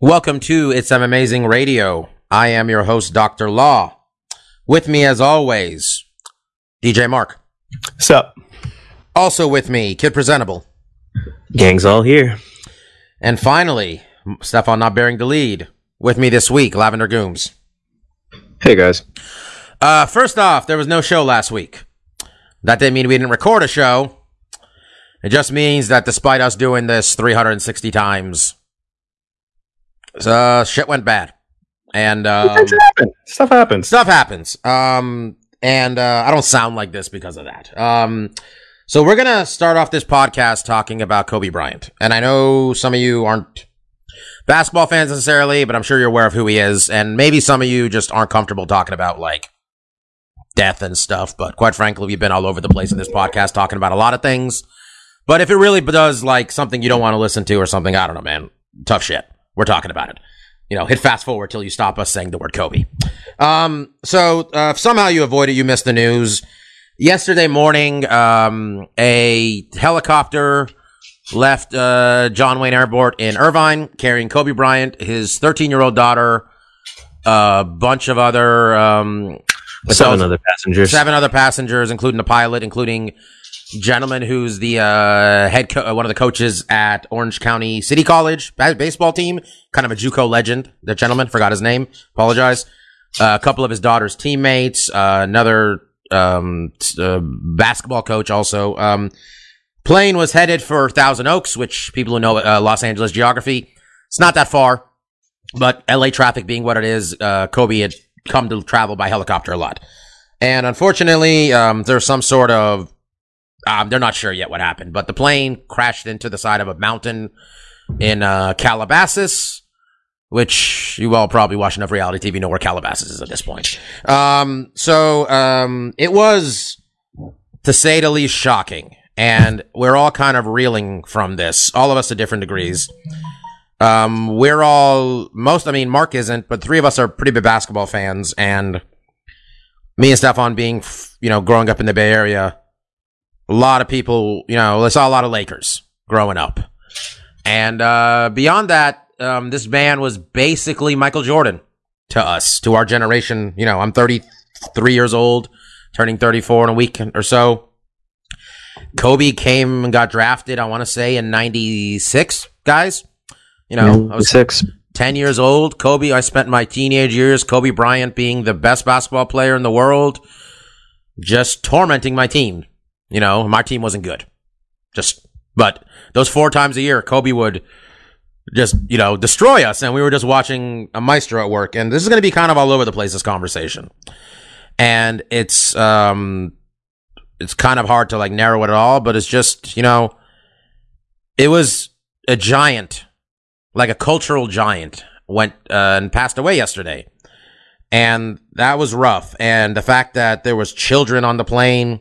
Welcome to It's Some Amazing Radio. I am your host, Dr. Law. With me, as always, DJ Mark. What's up? Also with me, Kid Presentable. Gang's all here. And finally, Stefan not bearing the lead. With me this week, Lavender Gooms. Hey guys. Uh, first off, there was no show last week. That didn't mean we didn't record a show. It just means that despite us doing this 360 times, uh, shit went bad. And, um, happen. Stuff happens. stuff happens. Um, and uh, I don't sound like this because of that. Um, so we're gonna start off this podcast talking about Kobe Bryant, and I know some of you aren't basketball fans necessarily, but I'm sure you're aware of who he is, and maybe some of you just aren't comfortable talking about like death and stuff. But quite frankly, we've been all over the place in this podcast talking about a lot of things. But if it really does like something you don't want to listen to or something, I don't know, man. Tough shit. We're talking about it you know, hit fast forward till you stop us saying the word Kobe. Um, so uh, if somehow you avoided, you missed the news. Yesterday morning, um, a helicopter left uh, John Wayne Airport in Irvine carrying Kobe Bryant, his 13 year old daughter, a bunch of other um, Seven other passengers. seven other passengers, including the pilot, including gentleman who's the uh, head co- one of the coaches at Orange County City College baseball team, kind of a JUCO legend. The gentleman forgot his name. Apologize. Uh, a couple of his daughter's teammates, uh, another um, uh, basketball coach, also. Um, plane was headed for Thousand Oaks, which people who know uh, Los Angeles geography, it's not that far, but LA traffic being what it is, uh, Kobe had come to travel by helicopter a lot. And unfortunately, um, there's some sort of um, they're not sure yet what happened, but the plane crashed into the side of a mountain in uh, Calabasas, which you all probably watch enough reality TV know where Calabasas is at this point. Um, so um, it was, to say the least, shocking, and we're all kind of reeling from this, all of us to different degrees. Um, we're all most. I mean, Mark isn't, but three of us are pretty big basketball fans, and me and Stefan being, you know, growing up in the Bay Area a lot of people, you know, I saw a lot of Lakers growing up. And uh, beyond that, um, this man was basically Michael Jordan to us, to our generation. You know, I'm 33 years old, turning 34 in a week or so. Kobe came and got drafted, I want to say, in 96, guys. You know, I was six. 10 years old. Kobe, I spent my teenage years, Kobe Bryant being the best basketball player in the world, just tormenting my team. You know, my team wasn't good. Just, but those four times a year, Kobe would just, you know, destroy us. And we were just watching a maestro at work. And this is going to be kind of all over the place, this conversation. And it's, um, it's kind of hard to like narrow it at all, but it's just, you know, it was a giant, like a cultural giant went, uh, and passed away yesterday. And that was rough. And the fact that there was children on the plane,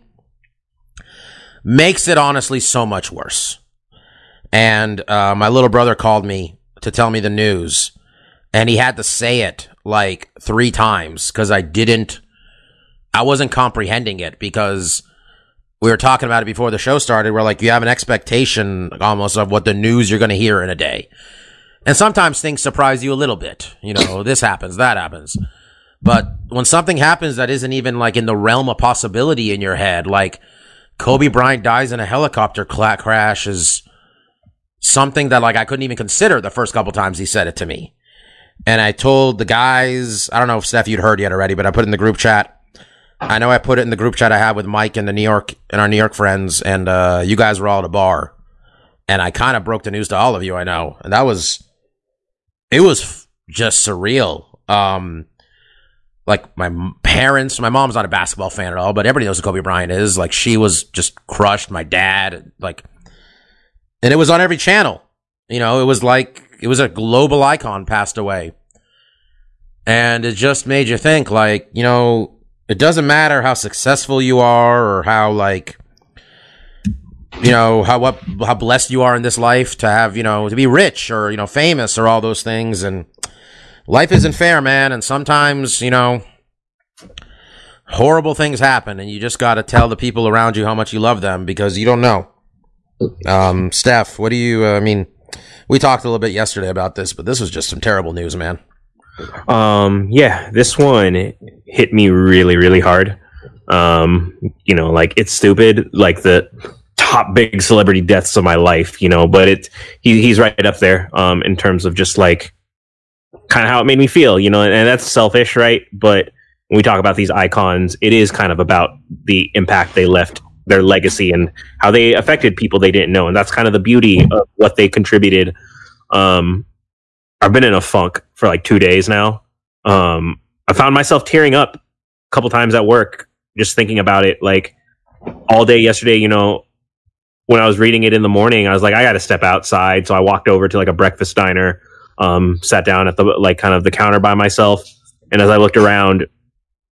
makes it honestly so much worse. And uh, my little brother called me to tell me the news, and he had to say it like three times because I didn't, I wasn't comprehending it because we were talking about it before the show started. We're like, you have an expectation almost of what the news you're going to hear in a day. And sometimes things surprise you a little bit. You know, this happens, that happens. But when something happens that isn't even like in the realm of possibility in your head, like Kobe Bryant dies in a helicopter crash is something that like I couldn't even consider the first couple times he said it to me. And I told the guys, I don't know if Steph you'd heard yet already, but I put it in the group chat. I know I put it in the group chat I have with Mike and the New York and our New York friends, and uh, you guys were all at a bar, and I kind of broke the news to all of you. I know, and that was it was just surreal. Um, like my parents, my mom's not a basketball fan at all, but everybody knows who Kobe Bryant is. Like she was just crushed. My dad, like, and it was on every channel. You know, it was like it was a global icon, passed away. And it just made you think, like, you know, it doesn't matter how successful you are or how, like, you know, how what how blessed you are in this life to have, you know, to be rich or, you know, famous or all those things. And life isn't fair, man. And sometimes, you know, horrible things happen and you just got to tell the people around you how much you love them because you don't know. Um, Steph, what do you, uh, I mean, we talked a little bit yesterday about this, but this was just some terrible news, man. Um, yeah, this one hit me really, really hard. Um, you know, like it's stupid, like the top big celebrity deaths of my life, you know, but it he, he's right up there um in terms of just like kind of how it made me feel, you know, and, and that's selfish, right? But when we talk about these icons, it is kind of about the impact they left, their legacy, and how they affected people they didn't know, and that's kind of the beauty of what they contributed. Um, I've been in a funk for like two days now. Um, I found myself tearing up a couple times at work just thinking about it. Like all day yesterday, you know, when I was reading it in the morning, I was like, I got to step outside. So I walked over to like a breakfast diner, um, sat down at the like kind of the counter by myself, and as I looked around, it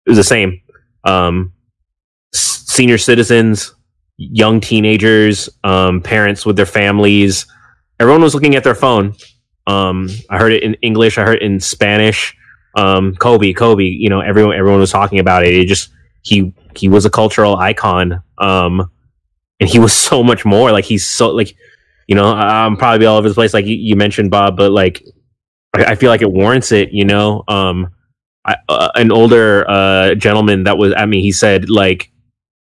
was the same. Um, s- senior citizens, young teenagers, um, parents with their families. Everyone was looking at their phone. Um, I heard it in English. I heard it in Spanish. Um, Kobe, Kobe. You know, everyone, everyone was talking about it. It just he he was a cultural icon. Um, and he was so much more. Like he's so like, you know, I'm probably all over the place. Like you, you mentioned Bob, but like, I, I feel like it warrants it. You know, um, I, uh, an older uh, gentleman that was at me, he said like,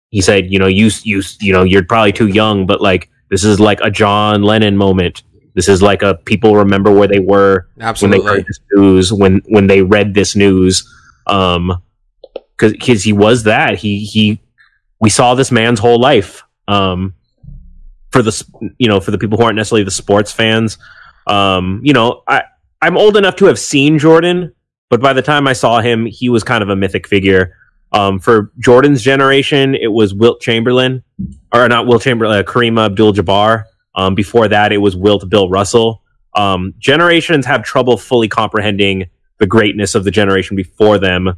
he said, you know, you you you know, you're probably too young, but like this is like a John Lennon moment. This is like a people remember where they were when they Absolutely. heard this news, when when they read this news. Um, because he was that he he we saw this man's whole life. Um, for the you know for the people who aren't necessarily the sports fans, um, you know I I'm old enough to have seen Jordan, but by the time I saw him, he was kind of a mythic figure. Um, for Jordan's generation, it was Wilt Chamberlain, or not Wilt Chamberlain, uh, Kareem Abdul-Jabbar. Um, before that, it was Wilt Bill Russell. Um, generations have trouble fully comprehending the greatness of the generation before them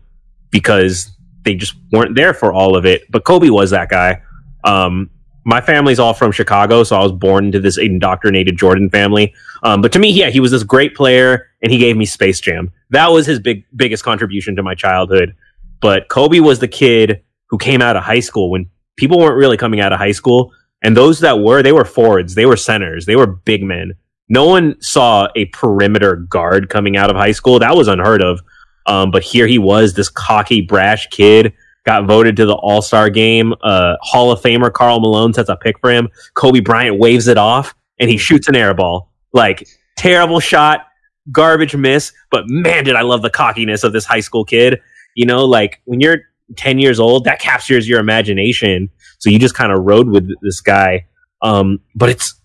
because they just weren't there for all of it. But Kobe was that guy. Um, my family's all from Chicago, so I was born into this indoctrinated Jordan family. Um, but to me, yeah, he was this great player, and he gave me Space Jam. That was his big biggest contribution to my childhood. But Kobe was the kid who came out of high school when people weren't really coming out of high school, and those that were, they were forwards, they were centers, they were big men. No one saw a perimeter guard coming out of high school. That was unheard of. Um, but here he was, this cocky, brash kid, got voted to the All Star game. Uh, Hall of Famer Karl Malone sets a pick for him. Kobe Bryant waves it off, and he shoots an air ball. Like terrible shot, garbage miss. But man, did I love the cockiness of this high school kid. You know, like when you're 10 years old, that captures your imagination. So you just kind of rode with this guy. Um, but it's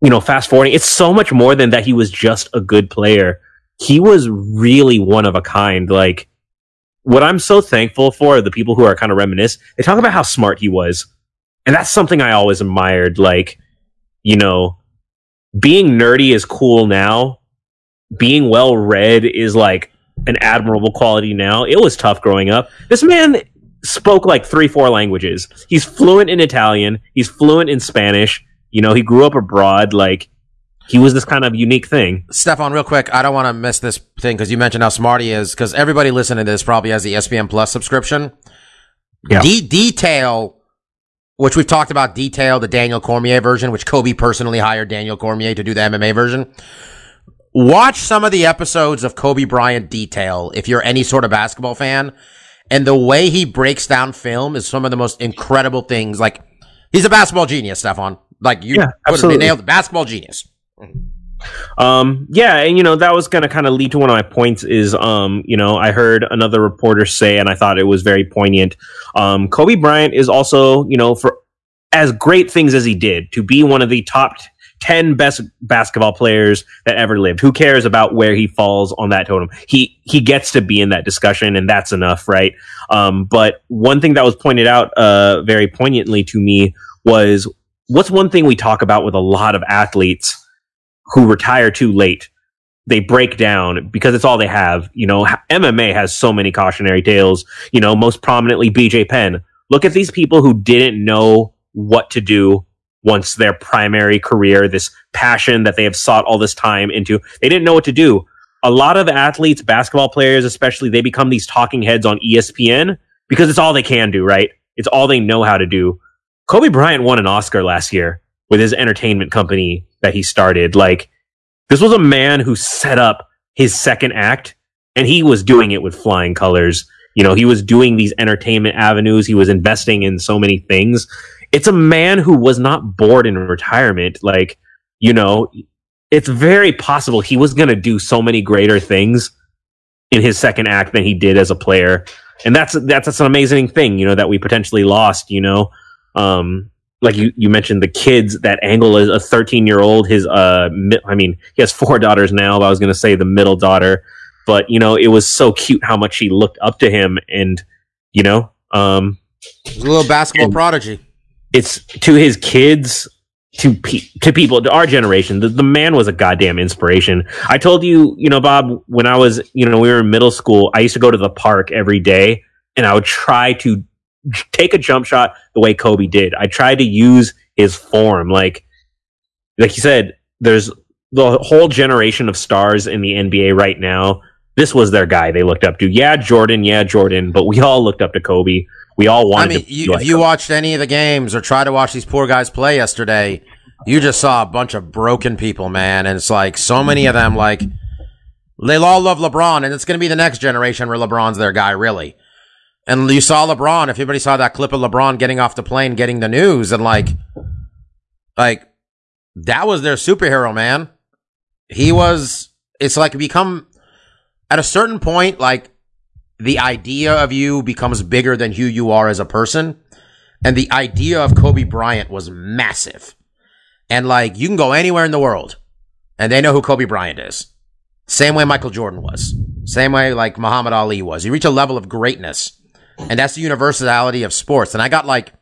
you know, fast forwarding, it's so much more than that. He was just a good player. He was really one of a kind. Like what I'm so thankful for, are the people who are kind of reminisce, they talk about how smart he was. And that's something I always admired. Like, you know, being nerdy is cool now. Being well read is like an admirable quality now. It was tough growing up. This man spoke like three, four languages. He's fluent in Italian. He's fluent in Spanish. You know, he grew up abroad. Like, he was this kind of unique thing. Stefan, real quick, I don't want to miss this thing because you mentioned how smart he is. Because everybody listening to this probably has the ESPN Plus subscription. Yeah. De- detail, which we've talked about, detail the Daniel Cormier version, which Kobe personally hired Daniel Cormier to do the MMA version. Watch some of the episodes of Kobe Bryant detail if you're any sort of basketball fan. And the way he breaks down film is some of the most incredible things. Like, he's a basketball genius, Stefan. Like, you Yeah, put it- absolutely. nailed it. Basketball genius. Um, yeah, and you know that was going to kind of lead to one of my points. Is um, you know, I heard another reporter say, and I thought it was very poignant. Um, Kobe Bryant is also, you know, for as great things as he did to be one of the top ten best basketball players that ever lived. Who cares about where he falls on that totem? He he gets to be in that discussion, and that's enough, right? Um, but one thing that was pointed out uh, very poignantly to me was what's one thing we talk about with a lot of athletes who retire too late. they break down because it's all they have. You know, MMA has so many cautionary tales. You know, most prominently BJ Penn. Look at these people who didn't know what to do once their primary career, this passion that they have sought all this time into, they didn't know what to do. A lot of athletes, basketball players especially, they become these talking heads on ESPN because it's all they can do, right? It's all they know how to do. Kobe Bryant won an Oscar last year with his entertainment company that he started. Like, this was a man who set up his second act and he was doing it with flying colors. You know, he was doing these entertainment avenues. He was investing in so many things. It's a man who was not bored in retirement. Like, you know, it's very possible he was going to do so many greater things in his second act than he did as a player. And that's, that's, that's an amazing thing, you know, that we potentially lost, you know. Um, like you, you mentioned the kids, that angle is a 13 year old. His, uh, mi- I mean, he has four daughters now. But I was going to say the middle daughter, but you know, it was so cute how much she looked up to him and, you know, um, He's a little basketball prodigy. it's to his kids to pe- to people to our generation the, the man was a goddamn inspiration i told you you know bob when i was you know we were in middle school i used to go to the park every day and i would try to take a jump shot the way kobe did i tried to use his form like like you said there's the whole generation of stars in the nba right now this was their guy they looked up to yeah jordan yeah jordan but we all looked up to kobe we all wanted I mean, to you, like if you Kobe. watched any of the games or tried to watch these poor guys play yesterday, you just saw a bunch of broken people, man. And it's like so many of them, like they all love LeBron, and it's going to be the next generation where LeBron's their guy, really. And you saw LeBron. If anybody saw that clip of LeBron getting off the plane, getting the news, and like, like that was their superhero, man. He was. It's like become at a certain point, like the idea of you becomes bigger than who you are as a person. And the idea of Kobe Bryant was massive. And like, you can go anywhere in the world and they know who Kobe Bryant is. Same way Michael Jordan was. Same way like Muhammad Ali was. You reach a level of greatness. And that's the universality of sports. And I got like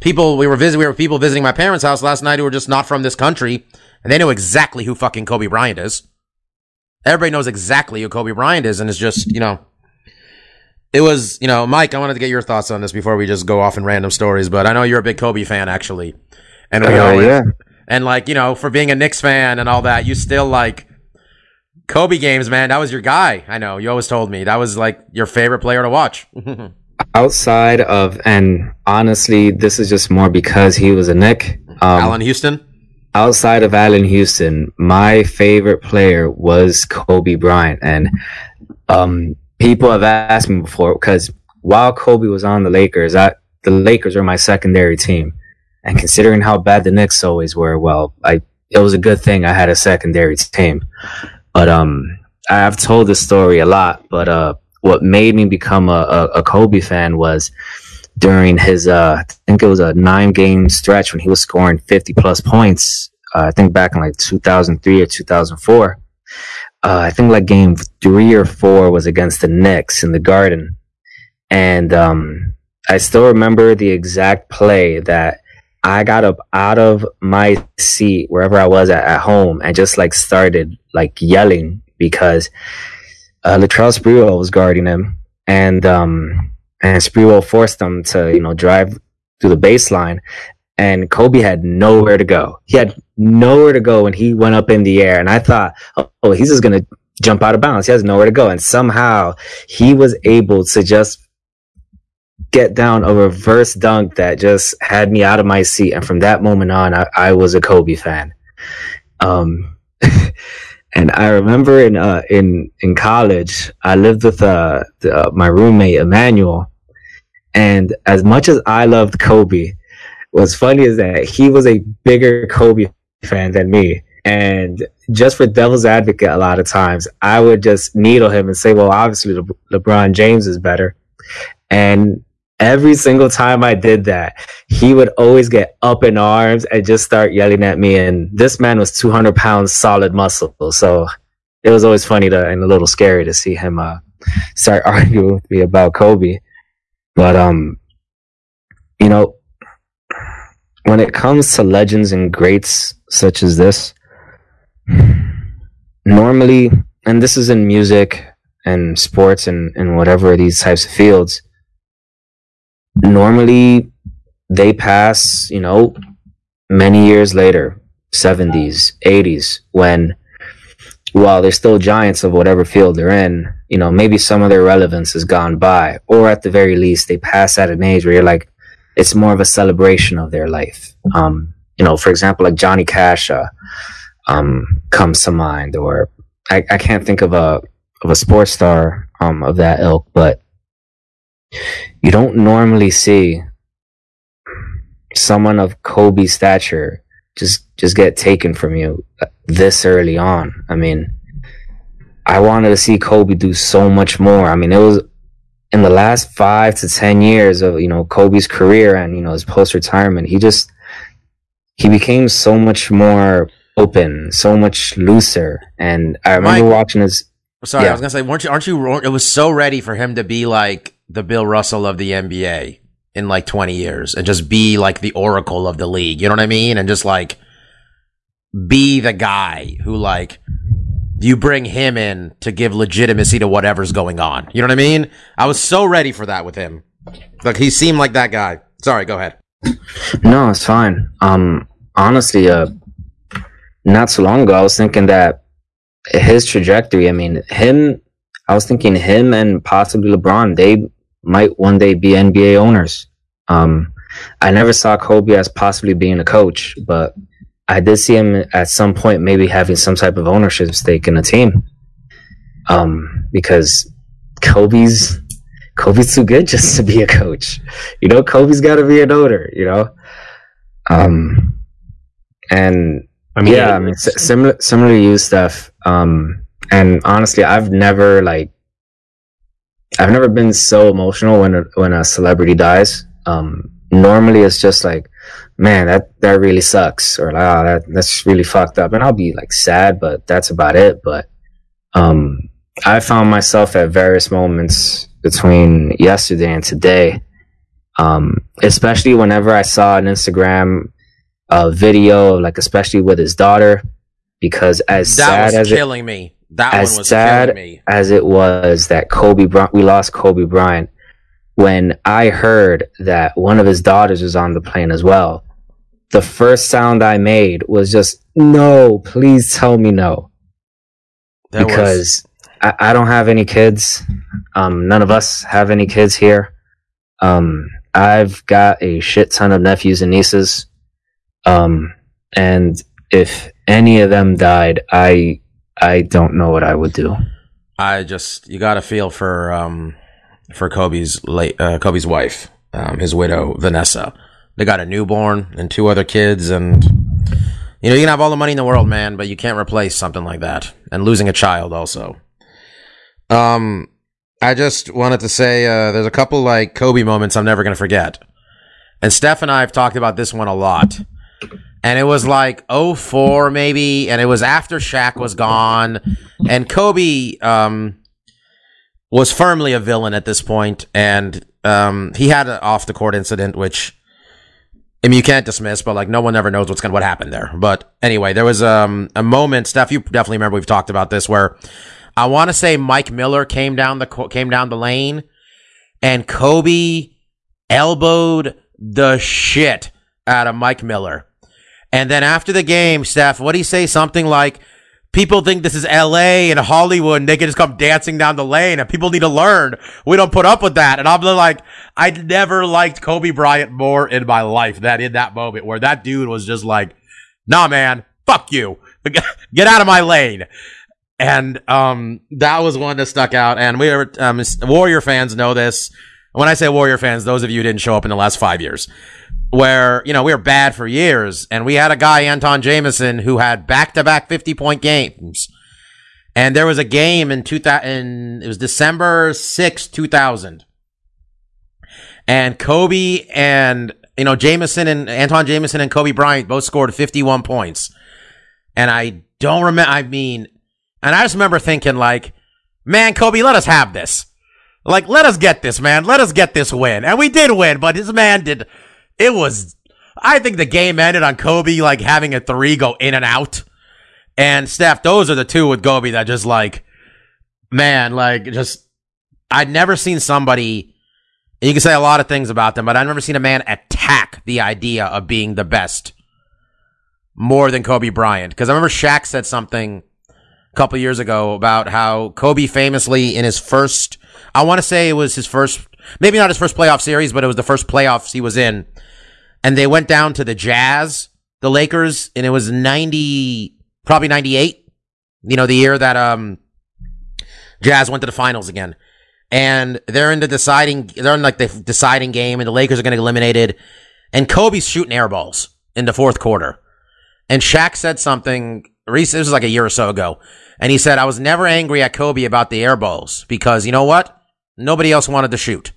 people, we were visiting, we were people visiting my parents' house last night who were just not from this country. And they know exactly who fucking Kobe Bryant is. Everybody knows exactly who Kobe Bryant is. And it's just, you know, it was, you know, Mike, I wanted to get your thoughts on this before we just go off in random stories, but I know you're a big Kobe fan, actually. And we always, yeah. and like, you know, for being a Knicks fan and all that, you still like Kobe games, man. That was your guy. I know. You always told me that was like your favorite player to watch. outside of and honestly this is just more because he was a Knick. Um, Allan Houston. outside of Allan Houston, my favorite player was Kobe Bryant, and um, people have asked me before because while Kobe was on the Lakers, I, the Lakers were my secondary team, and considering how bad the Knicks always were, well, I it was a good thing I had a secondary team. But um, I've told this story a lot, but uh, what made me become a, a, a Kobe fan was during his uh I think it was a nine game stretch when he was scoring 50 plus points uh, I think back in like 2003 or 2004 uh, I think like game 3 or 4 was against the Knicks in the Garden. And um I still remember the exact play that I got up out of my seat wherever I was at, at home and just like started like yelling because uh, Latrell Sprewell was guarding him and um and Sprewell forced them to, you know, drive through the baseline. And Kobe had nowhere to go. He had nowhere to go when he went up in the air. And I thought, oh, he's just to jump out of bounds. He has nowhere to go. And somehow he was able to just get down a reverse dunk that just had me out of my seat. And from that moment on, I, I was a Kobe fan. Um, and I remember in uh, in in college, I lived with uh, the, uh, my roommate Emmanuel, and as much as I loved Kobe, what's funny is that he was a bigger Kobe fan than me. And just for devil's advocate, a lot of times I would just needle him and say, "Well, obviously Le- LeBron James is better," and every single time I did that, he would always get up in arms and just start yelling at me. And this man was 200 pounds solid muscle. So it was always funny to, and a little scary to see him, uh, start arguing with me about Kobe. But, um, you know, when it comes to legends and greats such as this, normally, and this is in music and sports and, and whatever these types of fields, normally they pass, you know, many years later, 70s, 80s, when while they're still giants of whatever field they're in, you know, maybe some of their relevance has gone by, or at the very least, they pass at an age where you're like, it's more of a celebration of their life. Um, you know, for example, like Johnny Cash uh, um, comes to mind, or I, I can't think of a of a sports star um, of that ilk, but you don't normally see someone of Kobe's stature just just get taken from you this early on. I mean, I wanted to see Kobe do so much more. I mean, it was in the last five to ten years of you know Kobe's career and you know his post retirement. He just he became so much more open, so much looser. And I remember Mike- watching his. Sorry, Yeah. I was gonna say, weren't you? Aren't you? It was so ready for him to be like the Bill Russell of the NBA in like 20 years, and just be like the oracle of the league. You know what I mean? And just like be the guy who like you bring him in to give legitimacy to whatever's going on. You know what I mean? I was so ready for that with him. Like he seemed like that guy. Sorry, go ahead. No, it's fine. Um, honestly, uh, not so long ago, I was thinking that his trajectory. I mean, him. I was thinking him and possibly LeBron. They might one day be NBA owners. Um, I never saw Kobe as possibly being a coach, but I did see him at some point maybe having some type of ownership stake in a team. Um, because Kobe's Kobe's too good just to be a coach. You know, Kobe's got to be an owner. You know, um, and I mean, yeah, I mean, s- similar, similar to you, Steph. Um, and honestly, I've never like, I've never been so emotional when a, when a celebrity dies. Um, normally it's just like, man, that that really sucks, or like, oh, that that's really fucked up, and I'll be like sad, but that's about it. But um, I found myself at various moments between yesterday and today, um, especially whenever I saw an Instagram uh, video, like especially with his daughter, because as That sad was as it killing me. That as one was sad me. as it was that Kobe Bryant, we lost Kobe Bryant. When I heard that one of his daughters was on the plane as well, the first sound I made was just, no, please tell me no. That was- because I, I don't have any kids. Um, none of us have any kids here. Um, I've got a shit ton of nephews and nieces. Um, and if any of them died, I, I don't know what I would do. I just you got to feel for um for Kobe's late uh, Kobe's wife, um, his widow Vanessa. They got a newborn and two other kids, and you know you can have all the money in the world, man, but you can't replace something like that. And losing a child also. Um, I just wanted to say uh, there's a couple like Kobe moments I'm never gonna forget, and Steph and I have talked about this one a lot. And it was like 04 maybe, and it was after Shaq was gone, and Kobe um, was firmly a villain at this point, and um, he had an off the court incident, which I mean you can't dismiss, but like no one ever knows what's gonna what happened there. But anyway, there was um, a moment, Steph, you definitely remember we've talked about this, where I want to say Mike Miller came down the came down the lane, and Kobe elbowed the shit out of Mike Miller. And then after the game, Steph, what do you say? Something like, people think this is LA and Hollywood and they can just come dancing down the lane and people need to learn. We don't put up with that. And I'm like, I never liked Kobe Bryant more in my life than in that moment where that dude was just like, nah, man, fuck you. Get out of my lane. And, um, that was one that stuck out. And we were, um, Warrior fans know this. When I say Warrior fans, those of you didn't show up in the last five years where, you know, we were bad for years and we had a guy, Antawn Jamison, who had back to back 50 point games. And there was a game in 2000, it was December 6, 2000. And Kobe and, you know, Jamison and Antawn Jamison and Kobe Bryant both scored 51 points. And I don't remember, I mean, and I just remember thinking like, man, Kobe, let us have this. Like, let us get this, man. Let us get this win. And we did win, but this man did, it was, I think the game ended on Kobe like having a three go in and out. And Steph, those are the two with Kobe that just like, man, like just, I'd never seen somebody, you can say a lot of things about them, but I've never seen a man attack the idea of being the best more than Kobe Bryant. Cause I remember Shaq said something a couple years ago about how Kobe famously in his first, I want to say it was his first, maybe not his first playoff series, but it was the first playoffs he was in. And they went down to the Jazz, the Lakers, and it was 90, probably 98, you know, the year that, um, Jazz went to the finals again. And they're in the deciding, they're in like the deciding game and the Lakers are going to get eliminated. And Kobe's shooting air balls in the fourth quarter. And Shaq said something, this was like a year or so ago. And he said, I was never angry at Kobe about the air balls because you know what? Nobody else wanted to shoot.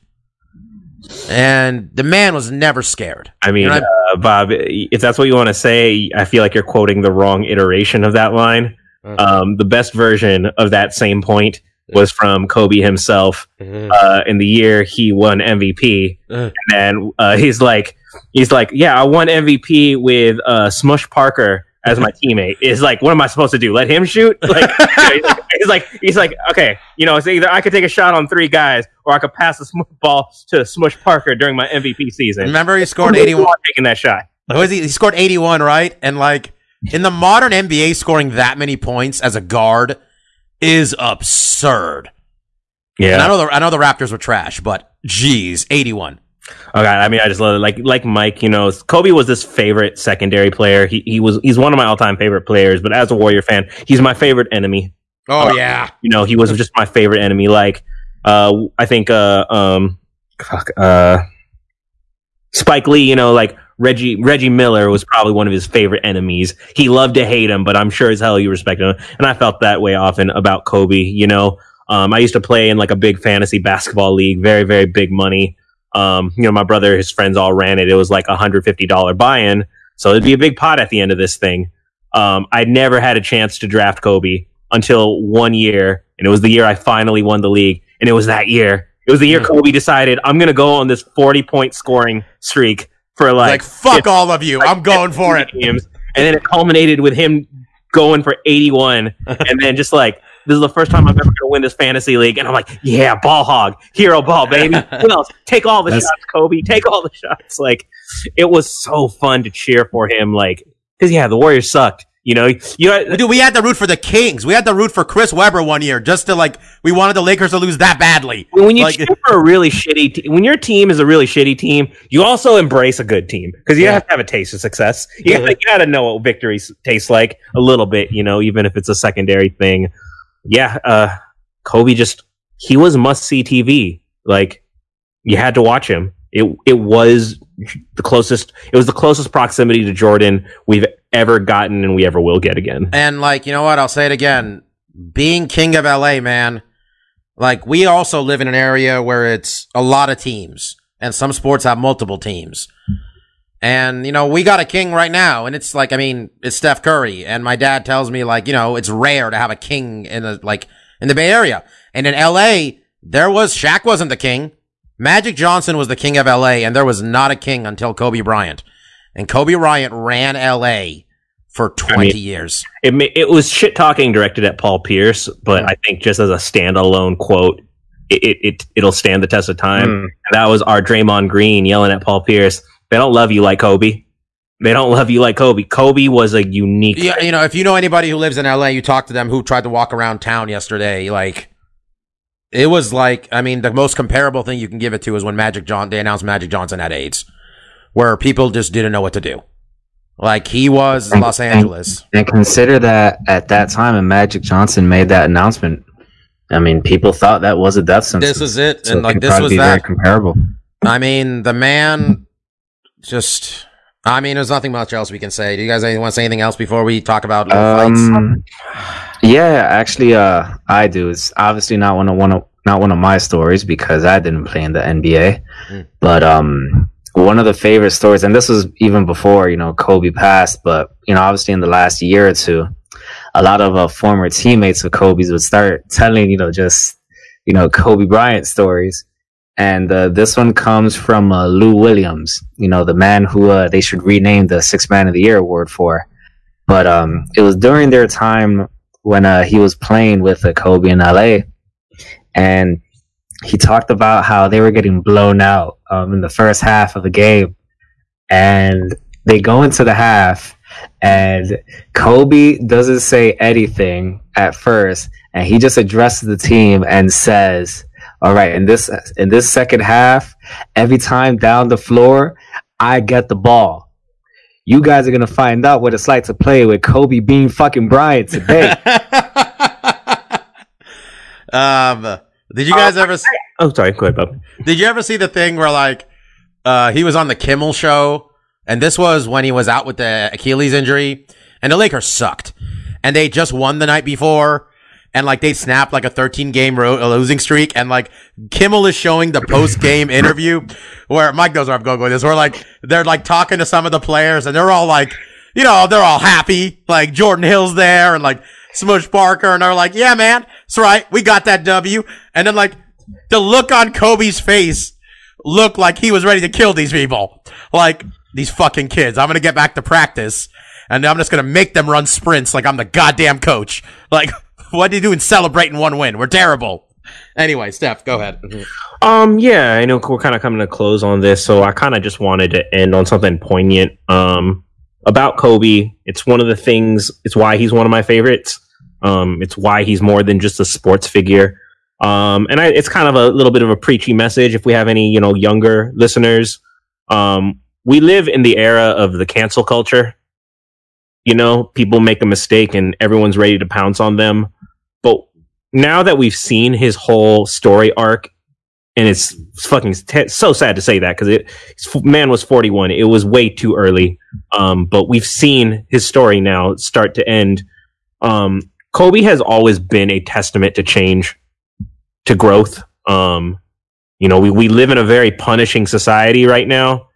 And the man was never scared. I mean, You know, uh, Bob, if that's what you want to say, I feel like you're quoting the wrong iteration of that line. Uh. Um, the best version of that same point was from Kobe himself uh, in the year he won MVP, Uh. and then uh, he's like, he's like, yeah, I won MVP with uh, Smush Parker as my teammate. Is like, what am I supposed to do? Let him shoot? Like, you know, he's, like he's like, he's like, okay, you know, it's either I could take a shot on three guys, or I could pass the sm- ball to Smush Parker during my MVP season. remember he scored 81. taking that shot. He? He scored 81, right? And like in the modern NBA, scoring that many points as a guard is absurd. And I know the I know the Raptors were trash, but geez, 81. Oh god, I mean, I just love it. Like like Mike, you know, Kobe was this favorite secondary player. He he was he's one of my all time favorite players. But as a Warrior fan, he's my favorite enemy. Oh yeah. You know, he was just my favorite enemy. Like, uh, I think, uh, um, fuck, uh, Spike Lee. You know, like Reggie Reggie Miller was probably one of his favorite enemies. He loved to hate him, but I'm sure as hell you respected him. And I felt that way often about Kobe. You know, um, I used to play in like a big fantasy basketball league, very very big money. Um, you know, my brother, his friends all ran it. It was like a hundred fifty dollar buy in, so it'd be a big pot at the end of this thing. Um, I never had a chance to draft Kobe until one year, and it was the year I finally won the league, and it was that year. It was the year Kobe decided I'm gonna go on this forty point scoring streak for Like, like, fuck all of you. I'm going for it. games, and then it culminated with him going for 81, and then just like this is the first time I'm ever going to win this fantasy league, and I'm like, yeah, ball hog, hero ball, baby. Who else? Take all the That's- shots, Kobe. Take all the shots. Like, it was so fun to cheer for him. Like, because yeah, the Warriors sucked. You know, you Dude, we had to root for the Kings. We had to root for Chris Webber one year just to like we wanted the Lakers to lose that badly. when you Like- cheer for a really shitty te- when your team is a really shitty team, you also embrace a good team because you Yeah. have to have a taste of success. You gotta, you gotta know what victory s- tastes like a little bit, you know, even if it's a secondary thing. Yeah, uh, Kobe just he was must see TV. Like you had to watch him. It it was the closest. It was the closest proximity to Jordan we've ever gotten and we ever will get again. And like, you know what? I'll say it again. Being king of LA, man. Like, we also live in an area where it's a lot of teams, and some sports have multiple teams. And you know, we got a king right now, and it's like, I mean, it's Steph Curry. And my dad tells me, like, you know, it's rare to have a king in the like in the Bay Area. And in LA, there was Shaq wasn't the king. Magic Johnson was the king of LA, and there was not a king until Kobe Bryant. And Kobe Bryant ran LA for 20 years. it it was shit talking directed at Paul Pierce, but I think just as a standalone quote, it, it, it it'll stand the test of time. Mm. That was our Draymond Green yelling at Paul Pierce. They don't love you like Kobe. They don't love you like Kobe. Kobe was a unique. Yeah, you know, if you know anybody who lives in LA, you talk to them who tried to walk around town yesterday, like it was like, I mean, the most comparable thing you can give it to is when Magic John they announced Magic Johnson had AIDS, where people just didn't know what to do. Like he was in Los Angeles. And consider that at that time, and Magic Johnson made that announcement. I mean, people thought that was a death sentence. This is it, So and it like this was be very that. comparable. I mean, the man just. I mean, there's nothing much else we can say. Do you guys want to say anything else before we talk about little fights? Um, yeah, actually, uh, I do. It's obviously not one of one of not one of my stories because I didn't play in the NBA. Mm. But um, one of the favorite stories, and this was even before you know Kobe passed, but you know, obviously in the last year or two, a lot of uh, former teammates of Kobe's would start telling you know just you know Kobe Bryant stories. And uh, this one comes from uh, Lou Williams, you know, the man who uh, they should rename the Six Man of the Year award for. but um, it was during their time when uh, he was playing with Kobe in LA, and he talked about how they were getting blown out um, in the first half of the game, and they go into the half, and Kobe doesn't say anything at first, and he just addresses the team and says, "All right, in this in this second half, every time down the floor, I get the ball." You guys are gonna find out what it's like to play with Kobe Bean fucking Bryant today. um, did you guys ever? See, Oh, sorry. Go ahead, Bob. did you ever see the thing where like, uh, he was on the Kimmel show, and this was when he was out with the Achilles injury, and the Lakers sucked, and they just won the night before. And like they snapped like a 13 game ro- losing streak, and like Kimmel is showing the post game interview where Mike knows where I'm going with this. Where like they're like talking to some of the players, and they're all like, you know, they're all happy. Like Jordan Hill's there, and like Smush Parker, and they're like, yeah, man, that's right, we got that W. And then like the look on Kobe's face looked like he was ready to kill these people. Like, these fucking kids. I'm gonna get back to practice and I'm just gonna make them run sprints like I'm the goddamn coach. Like, what are you doing celebrating one win? We're terrible. Anyway, Steph, go ahead. Um, yeah, I know we're kind of coming to close on this, so I kind of just wanted to end on something poignant. Um, about Kobe, it's one of the things. It's why he's one of my favorites. Um, it's why he's more than just a sports figure. Um, and I, it's kind of a little bit of a preachy message. If we have any, you know, younger listeners, um, we live in the era of the cancel culture. You know, people make a mistake and everyone's ready to pounce on them. But now that we've seen his whole story arc and it's fucking t- so sad to say that because it man was 41 it was way too early. Um but we've seen his story now start to end. Um kobe has always been a testament to change to growth. Um you know we, we live in a very punishing society right now.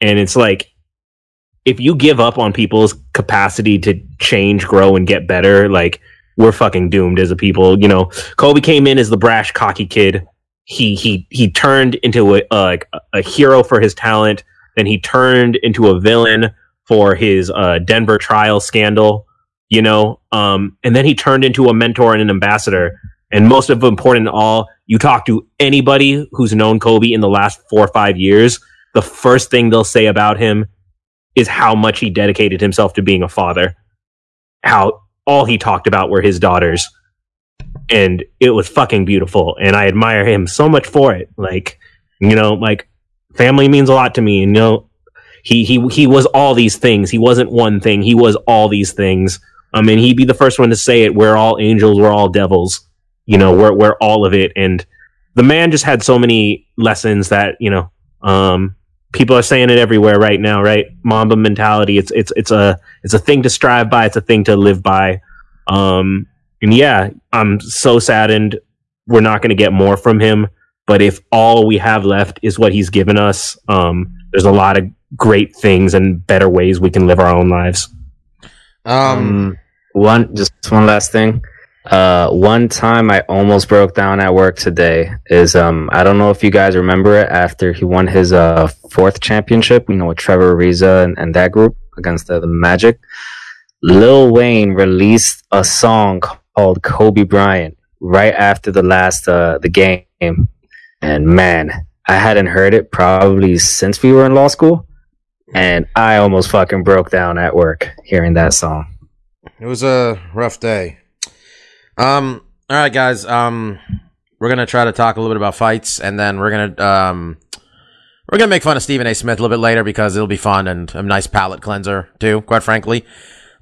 And it's like if you give up on people's capacity to change grow and get better like we're fucking doomed as a people you know kobe came in as the brash cocky kid he he he turned into a like a hero for his talent. Then he turned into a villain for his uh, Denver trial scandal. You know, um, and then he turned into a mentor and an ambassador. And most of important of all, you talk to anybody who's known Kobe in the last four or five years, the first thing they'll say about him is how much he dedicated himself to being a father. How all he talked about were his daughters. And it was fucking beautiful. And i admire him so much for it. Like you know like family means a lot to me. And you know he he he was all these things. He wasn't one thing. He was all these things. I mean he'd be the first one to say it. We're all angels. We're all devils. You know we're we're all of it. And the man just had so many lessons that you know um people are saying it everywhere right now right mamba mentality it's it's it's a it's a thing to strive by it's a thing to live by um and yeah, I'm so saddened we're not going to get more from him. But if all we have left is what he's given us, um, there's a lot of great things and better ways we can live our own lives. Um, Um, one just one last thing. Uh, one time I almost broke down at work today is um I don't know if you guys remember it after he won his uh fourth championship, you know, with Trevor Ariza and, and that group against the, the Magic. Lil Wayne released a song called Kobe Bryant right after the last uh the game, and man, I hadn't heard it probably since we were in law school, and I almost fucking broke down at work hearing that song. It was a rough day. Um. All right, guys. Um, we're gonna try to talk a little bit about fights, and then we're gonna um, we're gonna make fun of Stephen A. Smith a little bit later because it'll be fun and a nice palate cleanser too, quite frankly.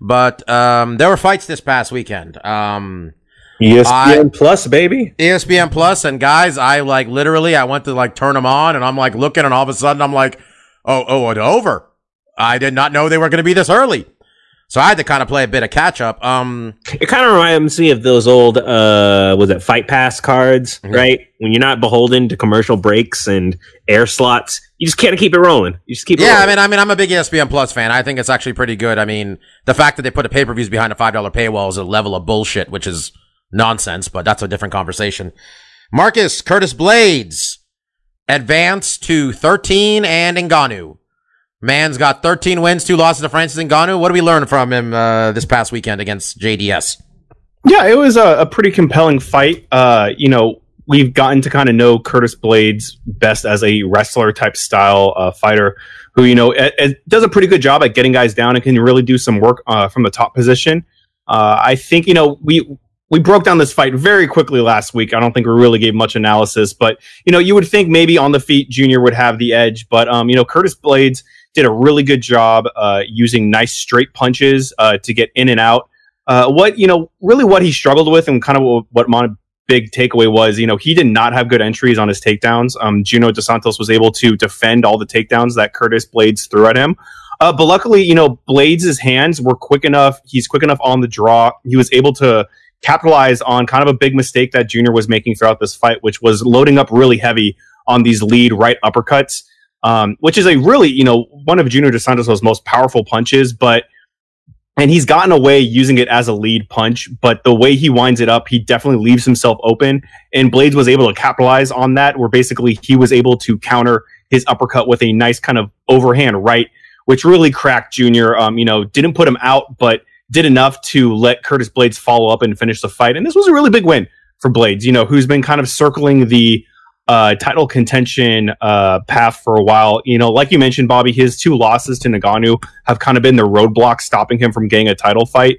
But um, there were fights this past weekend. Um, ESPN Plus, baby. ESPN Plus, and guys, I like literally, I went to like turn them on, and I'm like looking, and all of a sudden, I'm like, oh, oh, it's over. I did not know they were going to be this early. So I had to kind of play a bit of catch up. Um, It kind of reminds me of those old, uh, was it Fight Pass cards, Mhm. right? When you're not beholden to commercial breaks and air slots, you just can't keep it rolling. You just keep it yeah, I mean, I mean, I'm a big ESPN Plus fan. I think it's actually pretty good. I mean, the fact that they put the pay per views behind a five dollar paywall is a level of bullshit, which is nonsense. But that's a different conversation. Marcus Curtis Blaydes advanced to 13 and Ngannou. Man's got 13 wins, two losses to Francis Ngannou. What did we learn from him uh, this past weekend against JDS? Yeah, it was a, a pretty compelling fight. Uh, you know, we've gotten to kind of know Curtis Blaydes best as a wrestler type style uh, fighter who, you know, it, it does a pretty good job at getting guys down and can really do some work uh, from the top position. Uh, I think, you know, we we broke down this fight very quickly last week. I don't think we really gave much analysis, but you know, you would think maybe on the feet Junior would have the edge, but um, you know, Curtis Blaydes did a really good job uh, using nice straight punches uh, to get in and out. Uh, what you know, really, what he struggled with, and kind of what my big takeaway was, you know, he did not have good entries on his takedowns. Um, Junior Dos Santos was able to defend all the takedowns that Curtis Blaydes threw at him. Uh, but luckily, you know, Blaydes' hands were quick enough. He's quick enough on the draw. He was able to capitalize on kind of a big mistake that Junior was making throughout this fight, which was loading up really heavy on these lead right uppercuts, um, which is a really, you know, one of Junior Dos Santos' most powerful punches, but and he's gotten away using it as a lead punch, but the way he winds it up, he definitely leaves himself open. And Blaydes was able to capitalize on that, where basically he was able to counter his uppercut with a nice kind of overhand right, which really cracked Junior. Um, you know, didn't put him out, but did enough to let Curtis Blaydes follow up and finish the fight. And this was a really big win for Blaydes, you know, who's been kind of circling the uh, title contention uh, path for a while. You know, like you mentioned, Bobby, his two losses to Ngannou have kind of been the roadblock stopping him from getting a title fight.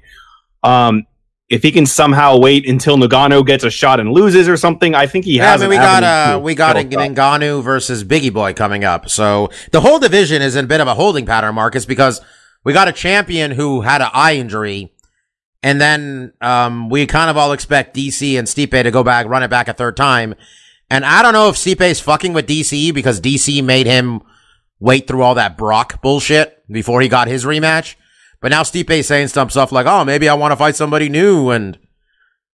Um, if he can somehow wait until Ngannou gets a shot and loses or something, I think he Yeah, I has. mean, we got uh, we got. Ngannou versus Bigi Boy coming up. So the whole division is in a bit of a holding pattern, Marcus, because we got a champion who had an eye injury, and then um, we kind of all expect DC and Stipe to go back, run it back a third time. And I don't know if Stipe is fucking with DC because DC made him wait through all that Brock bullshit before he got his rematch. But now Stipe is saying some stuff like, "Oh, maybe I want to fight somebody new," and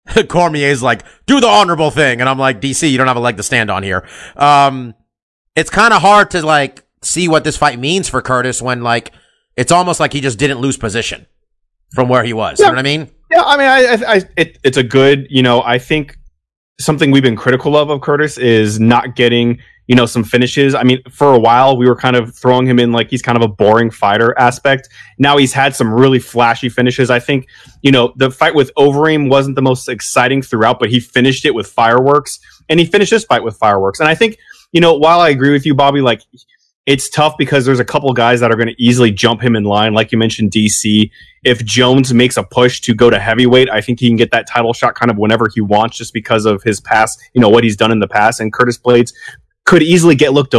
Cormier's like, do the honorable thing. And I'm like, DC, you don't have a leg to stand on here. Um, it's kind of hard to like see what this fight means for Curtis when like, it's almost like he just didn't lose position from where he was. You know what I mean? Yeah, I mean, I, I, I it, it's a good, you know, I think something we've been critical of of Curtis is not getting, you know, some finishes. I mean, for a while we were kind of throwing him in like he's kind of a boring fighter aspect. Now he's had some really flashy finishes. I think, you know, the fight with Overeem wasn't the most exciting throughout, but he finished it with fireworks, and he finished this fight with fireworks. And I think, you know, while I agree with you, Bobby, like it's tough because there's a couple guys that are going to easily jump him in line. Like you mentioned, DC. If Jones makes a push to go to heavyweight, I think he can get that title shot kind of whenever he wants, just because of his past, you know, what he's done in the past. And Curtis Blaydes could easily get looked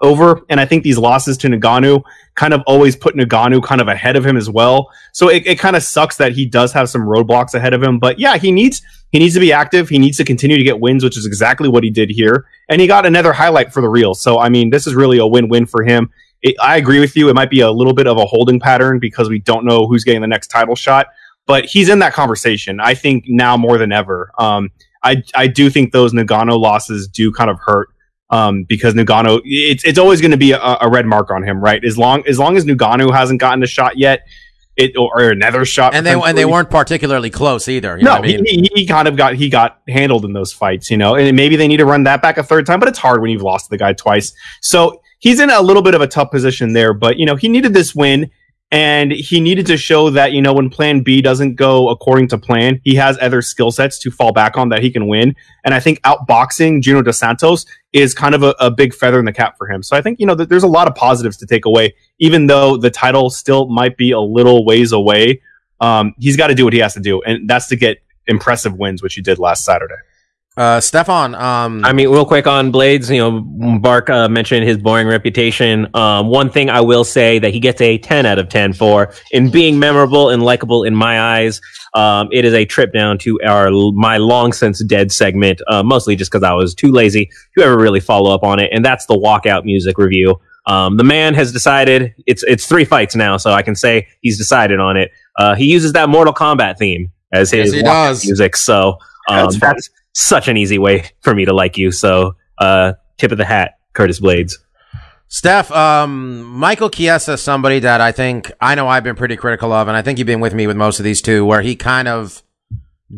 over. And I think these losses to Ngannou kind of always put Ngannou kind of ahead of him as well. So it, it kind of sucks that he does have some roadblocks ahead of him. But yeah, he needs he needs to be active. He needs to continue to get wins, which is exactly what he did here. And he got another highlight for the reel. So I mean, this is really a win win for him. It, I agree with you. It might be a little bit of a holding pattern because we don't know who's getting the next title shot. But he's in that conversation. I think now more than ever. Um, I I do think those Ngannou losses do kind of hurt um, because Ngannou, it's it's always going to be a, a red mark on him, right? As long as long as Ngannou hasn't gotten a shot yet, it or, or another shot, And they and they weren't particularly close either. You No, I mean? he, he, he kind of got he got handled in those fights, you know, and maybe they need to run that back a third time, but it's hard when you've lost to the guy twice. So he's in a little bit of a tough position there, but you know he needed this win, and he needed to show that you know when Plan B doesn't go according to plan, he has other skill sets to fall back on that he can win. And I think outboxing Junior Dos Santos is kind of a, a big feather in the cap for him. So I think you know there's a lot of positives to take away, even though the title still might be a little ways away. Um, he's got to do what he has to do, and that's to get impressive wins, which he did last Saturday. Uh, Stefan, um, I mean, real quick on Blaydes, you know, Bark uh, mentioned his boring reputation. Um, one thing I will say that he gets a 10 out of 10 for in being memorable and likable in my eyes. Um, it is a trip down to our my long since dead segment, uh, mostly just because I was too lazy to ever really follow up on it, and that's the walkout music review. Um, the man has decided it's it's three fights now, so I can say he's decided on it. Uh, he uses that Mortal Kombat theme as his Yes, he walkout does. music, so um, That's fun. that's such an easy way for me to like you. So, uh, tip of the hat, Curtis Blaydes. Steph, um, Michael Chiesa somebody that I think I know I've been pretty critical of, and I think you've been with me with most of these two, where he kind of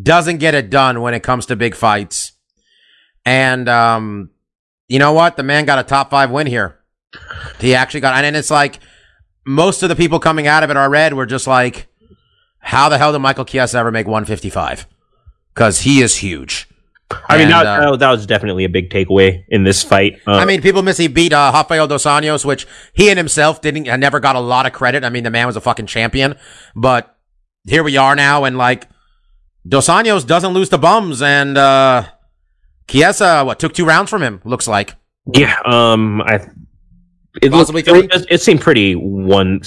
doesn't get it done when it comes to big fights. And um, you know what? The man got a top five win here. He actually got, and it's like most of the people coming out of it are red were just like, how the hell did Michael Chiesa ever make 155? Because he is huge. I mean, that, uh, that was definitely a big takeaway in this fight. Uh, I mean, people miss he beat uh, Rafael Dos Anjos, which he and himself didn't, never got a lot of credit. I mean, the man was a fucking champion, but here we are now, and like Dos Anjos doesn't lose to bums, and uh Chiesa, what took two rounds from him? Looks like. yeah, um, I it, Possibly looked, three? it, it seemed pretty one.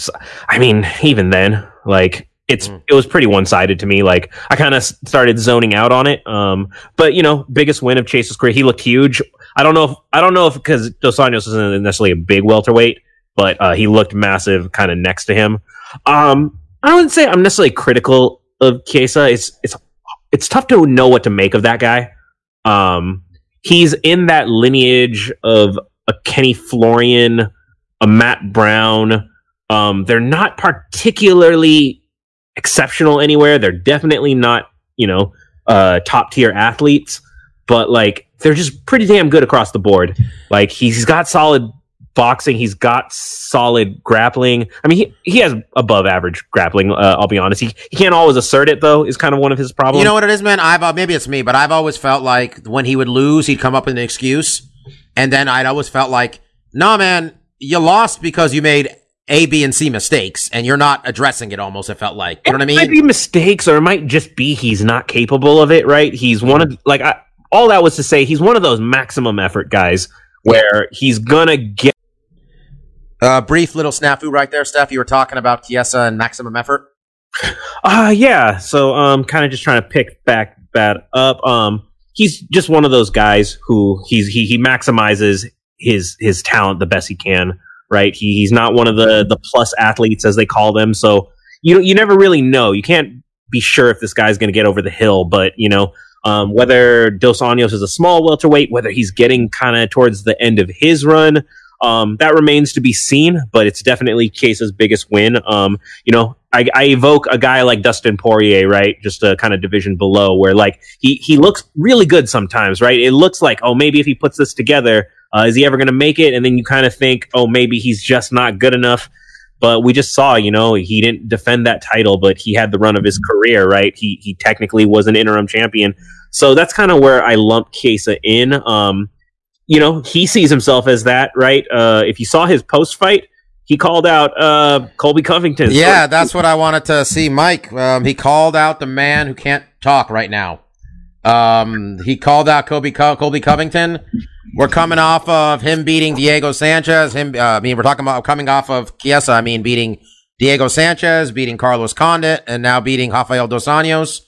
I mean, even then, like it's Mm. it was pretty one sided to me. Like I kind of started zoning out on it. Um, but you know, biggest win of Chiesa's career. He looked huge. I don't know if I don't know if because Dos Anjos isn't necessarily a big welterweight, but uh, he looked massive, kind of next to him. Um, I wouldn't say I'm necessarily critical of Chiesa. It's it's it's tough to know what to make of that guy. Um, he's in that lineage of a Kenny Florian, a Matt Brown. Um, they're not particularly exceptional anywhere. They're definitely not, you know, uh, top tier athletes, but like they're just pretty damn good across the board. Like he's got solid boxing. He's got solid grappling. I mean, he, he has above average grappling. Uh, I'll be honest. He, he can't always assert it though. Is kind of one of his problems. You know what it is, man? I've uh, maybe it's me, but I've always felt like when he would lose, he'd come up with an excuse, and then I'd always felt like, nah, man, you lost because you made A, B, and C mistakes, and you're not addressing it. Almost, it felt like, you know what I It might mean? be mistakes, or it might just be he's not capable of it. Right? He's one of like I, all that was to say he's one of those maximum effort guys where he's gonna get. Uh, brief little snafu right there, Steph. You were talking about Chiesa and maximum effort. Uh yeah. So um, kind of just trying to pick back that up. Um, he's just one of those guys who he's he he maximizes his his talent the best he can. Right? He, he's not one of the the plus athletes as they call them. So you you never really know. You can't be sure if this guy's going to get over the hill. But you know. Um, whether Dos Anjos is a small welterweight, whether he's getting kind of towards the end of his run, um, that remains to be seen. But it's definitely Chiesa's biggest win. Um, you know, I, I evoke a guy like Dustin Poirier, right? Just a kind of division below, where like he he looks really good sometimes, right? It looks like oh maybe if he puts this together, uh, is he ever going to make it? And then you kind of think oh maybe he's just not good enough. But we just saw, you know, he didn't defend that title, but he had the run of his career, right? He he technically was an interim champion, so that's kind of where I lump Chiesa in. Um, you know, he sees himself as that, right? Uh, if you saw his post fight, he called out uh, Colby Covington. Yeah, that's what I wanted to see, Mike. Um, he called out the man who can't talk right now. Um, he called out Kobe Co- Colby Covington. We're coming off of him beating Diego Sanchez. Him, uh, I mean, we're talking about coming off of Chiesa. I mean, beating Diego Sanchez, beating Carlos Condit, and now beating Rafael Dos Anjos.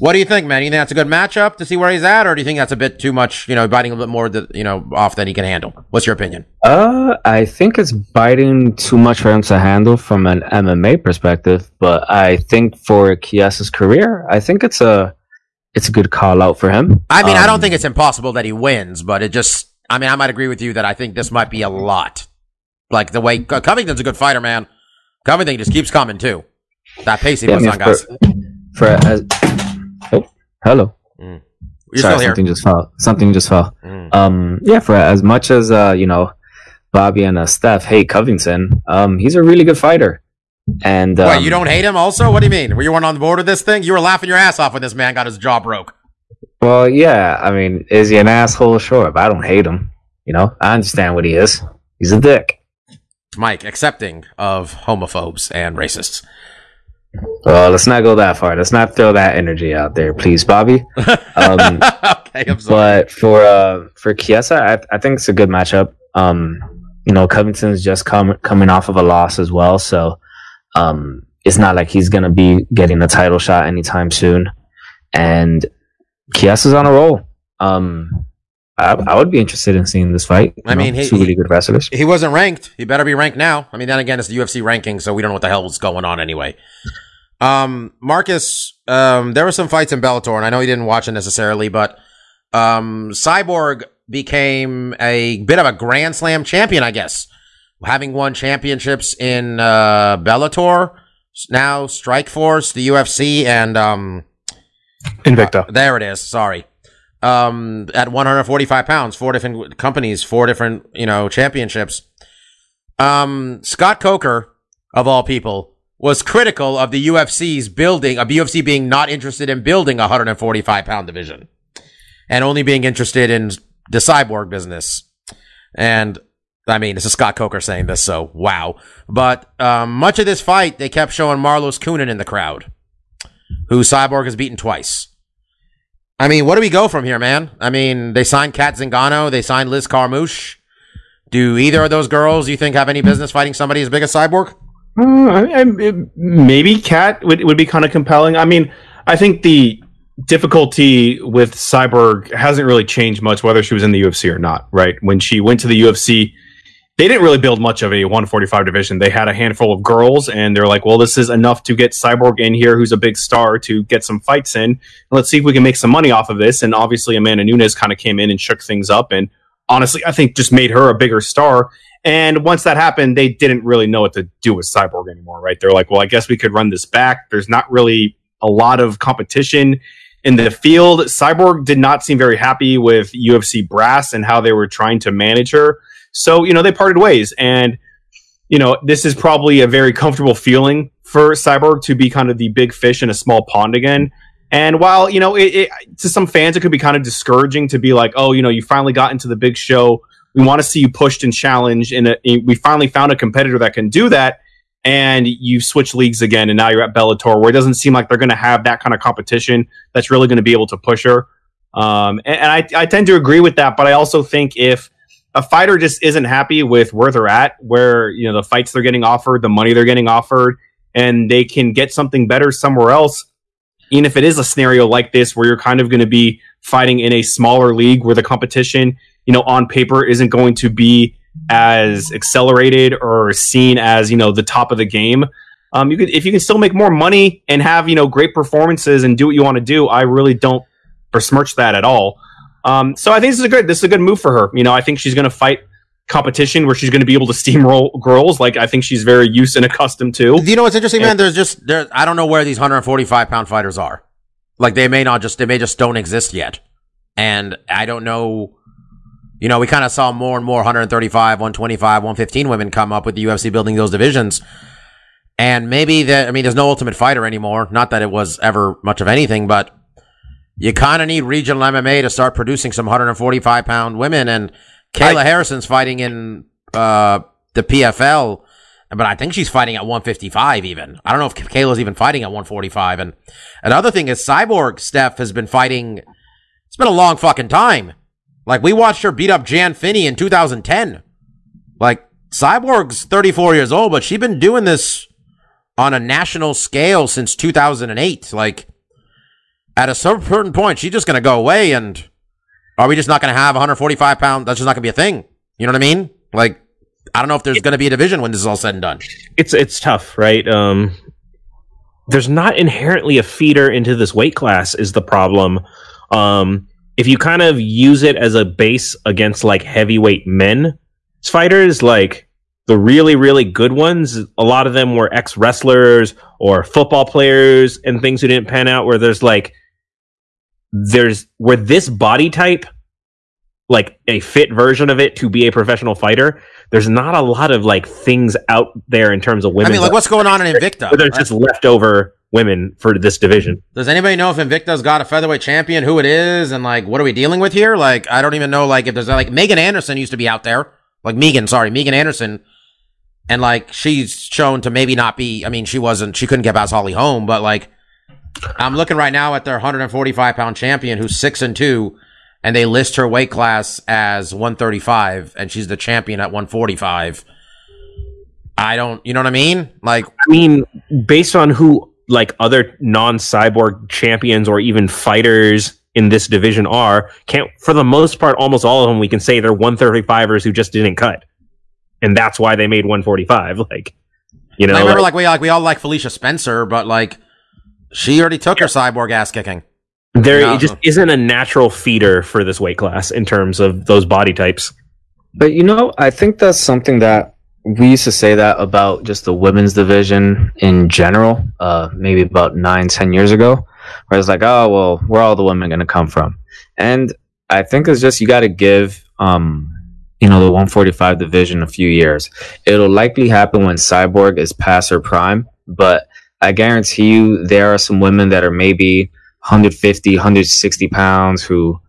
What do you think, man? You think that's a good matchup to see where he's at, or do you think that's a bit too much? You know, biting a little bit more, th- you know, off than he can handle. What's your opinion? Uh, I think it's biting too much for him to handle from an MMA perspective, but I think for Chiesa's career, I think it's a it's a good call out for him. I mean, I don't Um, think it's impossible that he wins, but it just, I mean, I might agree with you that I think this might be a lot. Like the way Covington's a good fighter, man. Covington just keeps coming too. That pace he yeah, I puts mean, on guys. for, for as oh hello, You're sorry, something just fell. Something just fell. Mm. Um, yeah, for as much as uh, you know, Bobby and uh, Steph hate Covington, um, he's a really good fighter. And um, Wait, you don't hate him also? What do you mean? Were you weren't on board of this thing? You were laughing your ass off when this man got his jaw broke. Well, yeah. I mean, is he an asshole? Sure, but I don't hate him. You know, I understand what he is. He's a dick. Mike, accepting of homophobes and racists. Well, let's not go that far. Let's not throw that energy out there, please, Bobby. Um, okay, I'm sorry. but for uh, for Chiesa, I, I think it's a good matchup. Um, you know, Covington's just come, coming off of a loss as well, so um, it's not like he's gonna be getting a title shot anytime soon. And Chiesa's on a roll. Um, I, I would be interested in seeing this fight. I You know, mean, he- two really good wrestlers. He wasn't ranked. He better be ranked now. I mean, then again, it's the UFC ranking, so we don't know what the hell was going on anyway. Um, Marcus, um, there were some fights in Bellator, and I know he didn't watch it necessarily, but um, Cyborg became a bit of a Grand Slam champion, I guess, having won championships in uh, Bellator, now Strikeforce, the UFC, and um, Invicta. there it is. Sorry. Um, at 145 pounds, four different companies, four different, you know, championships. Um, Scott Coker, of all people, was critical of the UFC's building, of UFC being not interested in building a 145 pound division and only being interested in the cyborg business. And I mean, this is Scott Coker saying this, so wow. But um, much of this fight, they kept showing Marloes Coenen in the crowd, who Cyborg has beaten twice. I mean, what do we go from here, man? I mean, they signed Cat Zingano, they signed Liz Carmouche. Do either of those girls you think have any business fighting somebody as big as Cyborg? Uh, I, I, maybe Cat would, would be kind of compelling. I mean, I think the difficulty with Cyborg hasn't really changed much, whether she was in the UFC or not. Right when she went to the UFC, they didn't really build much of a 145 division. They had a handful of girls, and they're like, "Well, this is enough to get Cyborg in here, who's a big star, to get some fights in. Let's see if we can make some money off of this." And obviously, Amanda Nunes kind of came in and shook things up, and honestly, I think just made her a bigger star. And once that happened, they didn't really know what to do with Cyborg anymore, right? They're like, well, I guess we could run this back. There's not really a lot of competition in the field. Cyborg did not seem very happy with UFC brass and how they were trying to manage her. So, you know, they parted ways. And, you know, this is probably a very comfortable feeling for Cyborg to be kind of the big fish in a small pond again. And while, you know, it, it, to some fans, it could be kind of discouraging to be like, oh, you know, you finally got into the big show. We want to see you pushed and challenged. And we finally found a competitor that can do that. And you switch leagues again. And now you're at Bellator, where it doesn't seem like they're going to have that kind of competition that's really going to be able to push her. Um, and, and I, I tend to agree with that. But I also think if a fighter just isn't happy with where they're at, where, you know, the fights they're getting offered, the money they're getting offered, and they can get something better somewhere else, even if it is a scenario like this where you're kind of going to be fighting in a smaller league where the competition, you know, on paper isn't going to be as accelerated or seen as, you know, the top of the game. Um, you could, if you can still make more money and have, you know, great performances and do what you want to do, I really don't besmirch that at all. Um, so I think this is a good, this is a good move for her. You know, I think she's going to fight competition where she's going to be able to steamroll girls like I think she's very used and accustomed to. You know what's interesting, man? There's just there. I don't know where these 145 pound fighters are. Like they may not just they may just don't exist yet, and I don't know. You know, we kind of saw more and more 135, 125, 115 women come up with the UFC building those divisions. And maybe that, I mean, there's no ultimate fighter anymore. Not that it was ever much of anything, but you kind of need regional MMA to start producing some 145 pound women. And Kayla Harrison's fighting in, uh, the PFL, but I think she's fighting at 155 even. I don't know if Kayla's even fighting at 145. And another thing is Cyborg Steph has been fighting, it's been a long fucking time. Like we watched her beat up Jan Finney in 2010. Like Cyborg's 34 years old, but she's been doing this on a national scale since 2008. Like at a certain point, she's just going to go away. And are we just not going to have 145 pound? That's just not going to be a thing. You know what I mean? Like, I don't know if there's going to be a division when this is all said and done. it's it's tough, right? Um, there's not inherently a feeder into this weight class is the problem. Um, if you kind of use it as a base against like heavyweight men fighters, like the really really good ones, a lot of them were ex wrestlers or football players and things who didn't pan out. Where there's like there's where this body type like a fit version of it to be a professional fighter there's not a lot of like things out there in terms of women. I mean, like, what's going on in Invicta? there's just leftover women for this division Does anybody know if Invicta's got a featherweight champion, who it is, and like what are we dealing with here? Like, I don't even know. Like, if there's like Megan Anderson used to be out there, like Megan, sorry, Megan Anderson, and like she's shown to maybe not be. I mean, she wasn't. She couldn't get past Holly Holm, but like, I'm looking right now at their 145 pound champion, who's six and two, and they list her weight class as 135, and she's the champion at 145. I don't, you know what I mean? Like, i mean based on who like other non-cyborg champions or even fighters in this division are can't for the most part almost all of them we can say they're 135ers who just didn't cut and that's why they made 145 like you know I remember, like- like we like we all like Felicia Spencer, but like she already took her cyborg ass kicking. there No. it just isn't a natural feeder for this weight class in terms of those body types But you know, I think that's something that we used to say that about just the women's division in general, uh, maybe about nine, ten years ago, where it's like, oh, well, where are all the women going to come from? And I think it's just you got to give um, you know, the 145 division a few years. It'll likely happen when Cyborg is past her prime, but I guarantee you there are some women that are maybe 150, 160 pounds who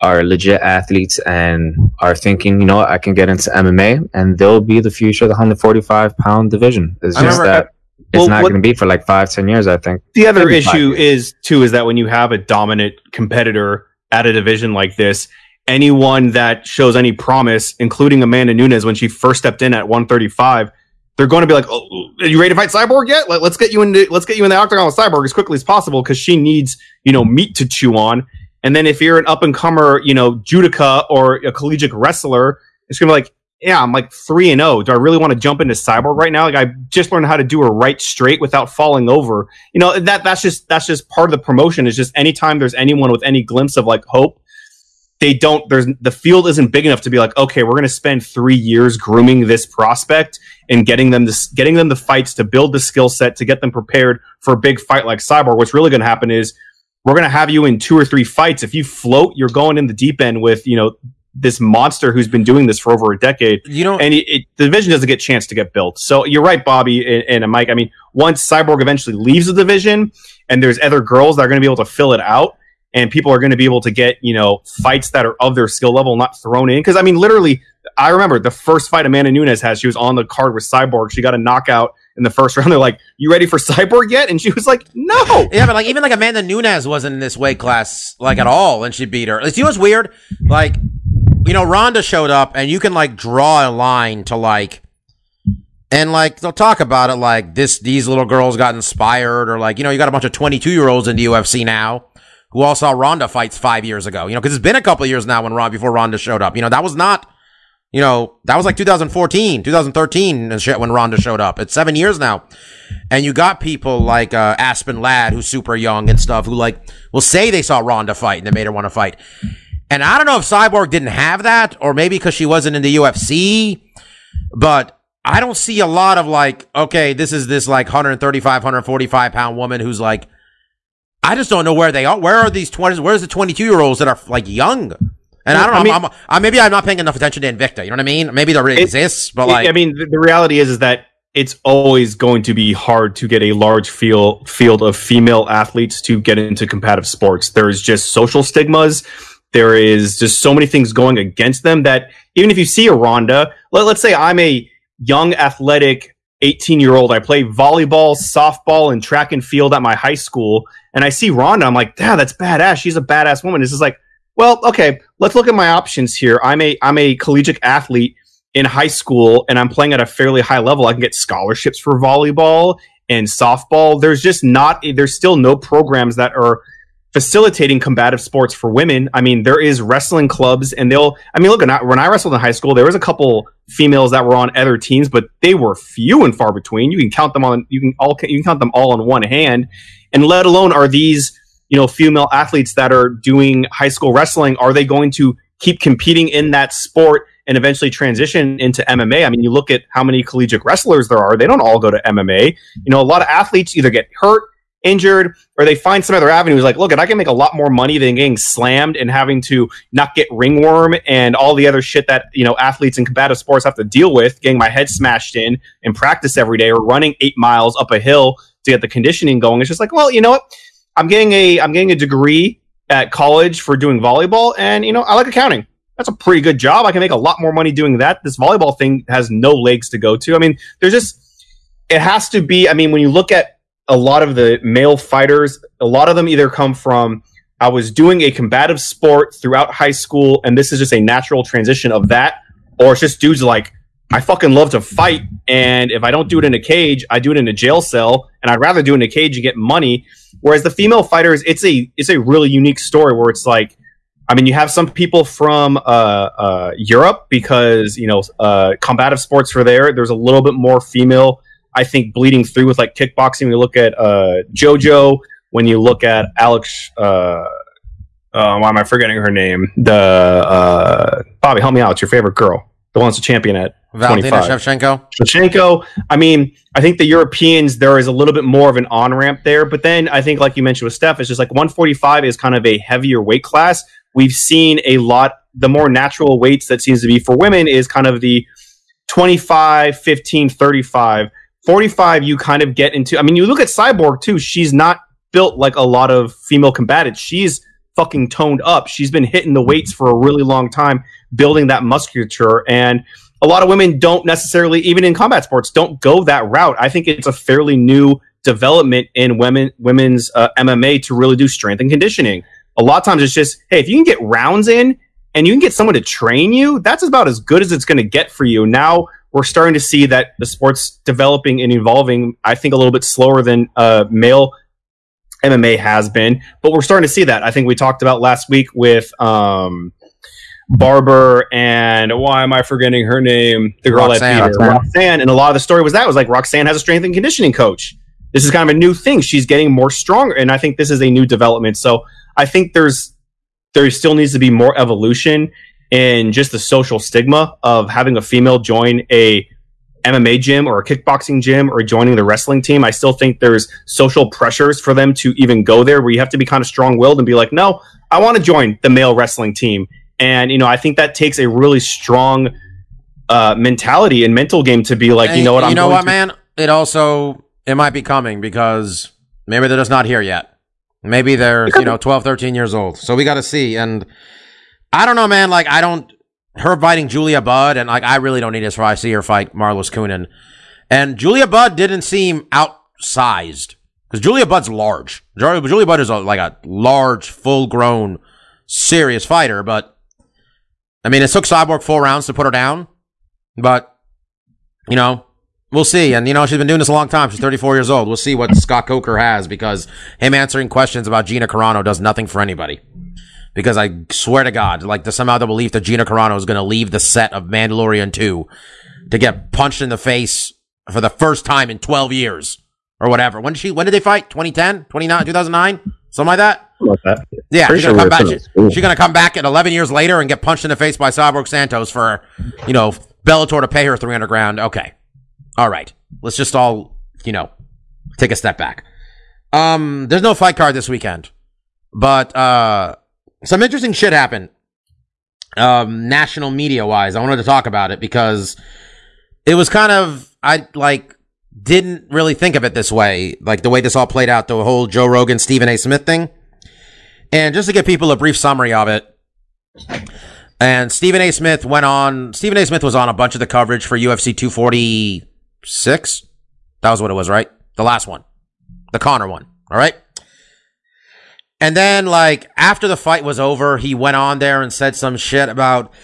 are legit athletes and are thinking, you know I can get into MMA and they'll be the future of the 145 pound division. It's just that it's Well, not going to be for like five, ten years, I think. The other issue is too is that when you have a dominant competitor at a division like this, anyone that shows any promise, including Amanda Nunes when she first stepped in at 135, they're going to be like, oh, "Are you ready to fight Cyborg yet? Let, us get you into let's get you in the octagon with Cyborg as quickly as possible because she needs you know meat to chew on." And then if you're an up and comer, you know, judoka or a collegiate wrestler, it's gonna be like, yeah, I'm like three and zero. Do I really want to jump into Cyborg right now? Like I just learned how to do a right straight without falling over. You know that that's just that's just part of the promotion. Is just anytime there's anyone with any glimpse of like hope, they don't. There's the field isn't big enough to be like, okay, we're gonna spend three years grooming this prospect and getting them this getting them the fights to build the skill set to get them prepared for a big fight like Cyborg. What's really gonna happen is we're going to have you in two or three fights. If you float, you're going in the deep end with, you know, this monster who's been doing this for over a decade. You know, And it, it, the division doesn't get a chance to get built. So you're right, Bobby and, and Mike. I mean, once Cyborg eventually leaves the division and there's other girls that are going to be able to fill it out and people are going to be able to get, you know, fights that are of their skill level, not thrown in. Cause I mean, literally, I remember the first fight Amanda Nunes had, she was on the card with Cyborg. She got a knockout in the first round. They're like, you ready for Cyborg yet? And she was like, no. Yeah, but like even like Amanda Nunes wasn't in this weight class like at all, and she beat her. Know what's weird? Like, you know, Ronda showed up, and you can like draw a line to like, and like they'll talk about it like this. These little girls got inspired, or like you know, you got a bunch of twenty two year olds in the UFC now who all saw Ronda fights five years ago. You know, because it's been a couple years now when Ron before Ronda showed up. You know, that was not. You know, that was like 2014, 2013 and shit when Ronda showed up. It's seven years now. And you got people like uh, Aspen Ladd, who's super young and stuff, who like will say they saw Ronda fight and they made her want to fight. And I don't know if Cyborg didn't have that, or maybe because she wasn't in the UFC, but I don't see a lot of like, okay, this is this like 135, 145 pound woman who's like, I just don't know where they are. Where are these 20s? Where's the 22 year olds that are like young? And I don't know. I mean- I'm, I'm, I, maybe I'm not paying enough attention to Invicta. You know what I mean? Maybe there It- exists, but like, I mean, the, the reality is, is that it's always going to be hard to get a large field field of female athletes to get into competitive sports. There's just social stigmas. There is just so many things going against them that even if you see a Ronda, let, let's say I'm a young athletic 18 year old. I play volleyball, softball, and track and field at my high school, and I see Ronda. I'm like, yeah, that's badass. She's a badass woman. This is like, well, okay, let's look at my options here. I'm a I'm a collegiate athlete in high school and I'm playing at a fairly high level. I can get scholarships for volleyball and softball. There's just not there's still no programs that are facilitating combative sports for women. I mean, there is wrestling clubs and they'll I mean, look, when I, when I wrestled in high school, there was a couple females that were on other teams, but they were few and far between. You can count them on you can all you can count them all on one hand. And let alone are these you know female athletes that are doing high school wrestling are they going to keep competing in that sport and eventually transition into MMA? I mean, you look at how many collegiate wrestlers there are; they don't all go to MMA. You know, a lot of athletes either get hurt, injured, or they find some other avenues. Like, look, I can make a lot more money than getting slammed and having to not get ringworm and all the other shit that you know athletes in combative sports have to deal with, getting my head smashed in in practice every day, or running eight miles up a hill to get the conditioning going. It's just like, well, you know what? I'm getting a I'm getting a degree at college for doing volleyball, and you know I like accounting. That's a pretty good job. I can make a lot more money doing that. This volleyball thing has no legs to go to. I mean, there's just it has to be. I mean, when you look at a lot of the male fighters, a lot of them either come from I was doing a combative sport throughout high school, and this is just a natural transition of that, or it's just dudes like I fucking love to fight, and if I don't do it in a cage, I do it in a jail cell, and I'd rather do it in a cage and get money. Whereas the female fighters, it's a it's a really unique story where it's like, I mean, you have some people from uh, uh, Europe because you know uh, combative sports are there. There's a little bit more female, I think, bleeding through with like kickboxing. We look at uh, JoJo, when you look at Alex, uh, uh, why am I forgetting her name? The uh, Bobby, help me out. It's your favorite girl, the one that's a champion at Valentina 25. Shevchenko. Shevchenko. I mean, I think the Europeans there is a little bit more of an on ramp there, but then I think, like you mentioned with Steph, it's just like 145 is kind of a heavier weight class. We've seen a lot the more natural weights that seems to be for women is kind of the 25, 15, 35. 45, you kind of get into. I mean, you look at Cyborg too. She's not built like a lot of female combatants. She's fucking toned up. She's been hitting the weights for a really long time, building that musculature. And a lot of women don't necessarily, even in combat sports, don't go that route. I think it's a fairly new development in women women's uh, MMA to really do strength and conditioning. A lot of times it's just, hey, if you can get rounds in and you can get someone to train you, that's about as good as it's going to get for you. Now we're starting to see that the sport's developing and evolving. I think a little bit slower than uh, male MMA has been, but we're starting to see that. I think we talked about last week with um, Barber and why am I forgetting her name? The girl Roxanne. that beat her, Roxanne. And a lot of the story was that was like Roxanne has a strength and conditioning coach. This is kind of a new thing. She's getting more stronger, and I think this is a new development. So I think there's there still needs to be more evolution in just the social stigma of having a female join a MMA gym or a kickboxing gym or joining the wrestling team. I still think there's social pressures for them to even go there where you have to be kind of strong willed and be like, no, I want to join the male wrestling team. And, you know, I think that takes a really strong uh, mentality and mental game to be like, you know what, you I'm know what, to- man? It also it might be coming because maybe they're just not here yet. Maybe they're you know 12, 13 years old. So we got to see. And I don't know, man. Like I don't her fighting Julia Budd, and like I really don't need this for I see her fight Marloes Coenen. And Julia Budd didn't seem outsized because Julia Budd's large. Julia Budd is a, like a large, full grown, serious fighter. But I mean, it took Cyborg four rounds to put her down. But you know, we'll see. And you know, she's been doing this a long time. She's 34 years old. We'll see what Scott Coker has because him answering questions about Gina Carano does nothing for anybody. Because I swear to God, like there's somehow the belief that Gina Carano is going to leave the set of Mandalorian 2 to get punched in the face for the first time in 12 years or whatever. When did she? When did they fight? 2010, 29, 2009, something like that. Like that. Yeah, Pretty she's gonna sure come back. She, she's gonna come back at 11 years later and get punched in the face by Cyborg Santos for, you know, Bellator to pay her 300 grand. Okay, all right. Let's just all, you know, take a step back. Um, there's no fight card this weekend, but uh, some interesting shit happened. Um, national media wise, I wanted to talk about it because it was kind of I like didn't really think of it this way, like the way this all played out, the whole Joe Rogan Stephen A. Smith thing. And just to give people a brief summary of it, and Stephen A. Smith went on. Stephen A. Smith was on a bunch of the coverage for UFC 246. That was what it was, right? The last one, the Conor one. All right. And then, like after the fight was over, he went on there and said some shit about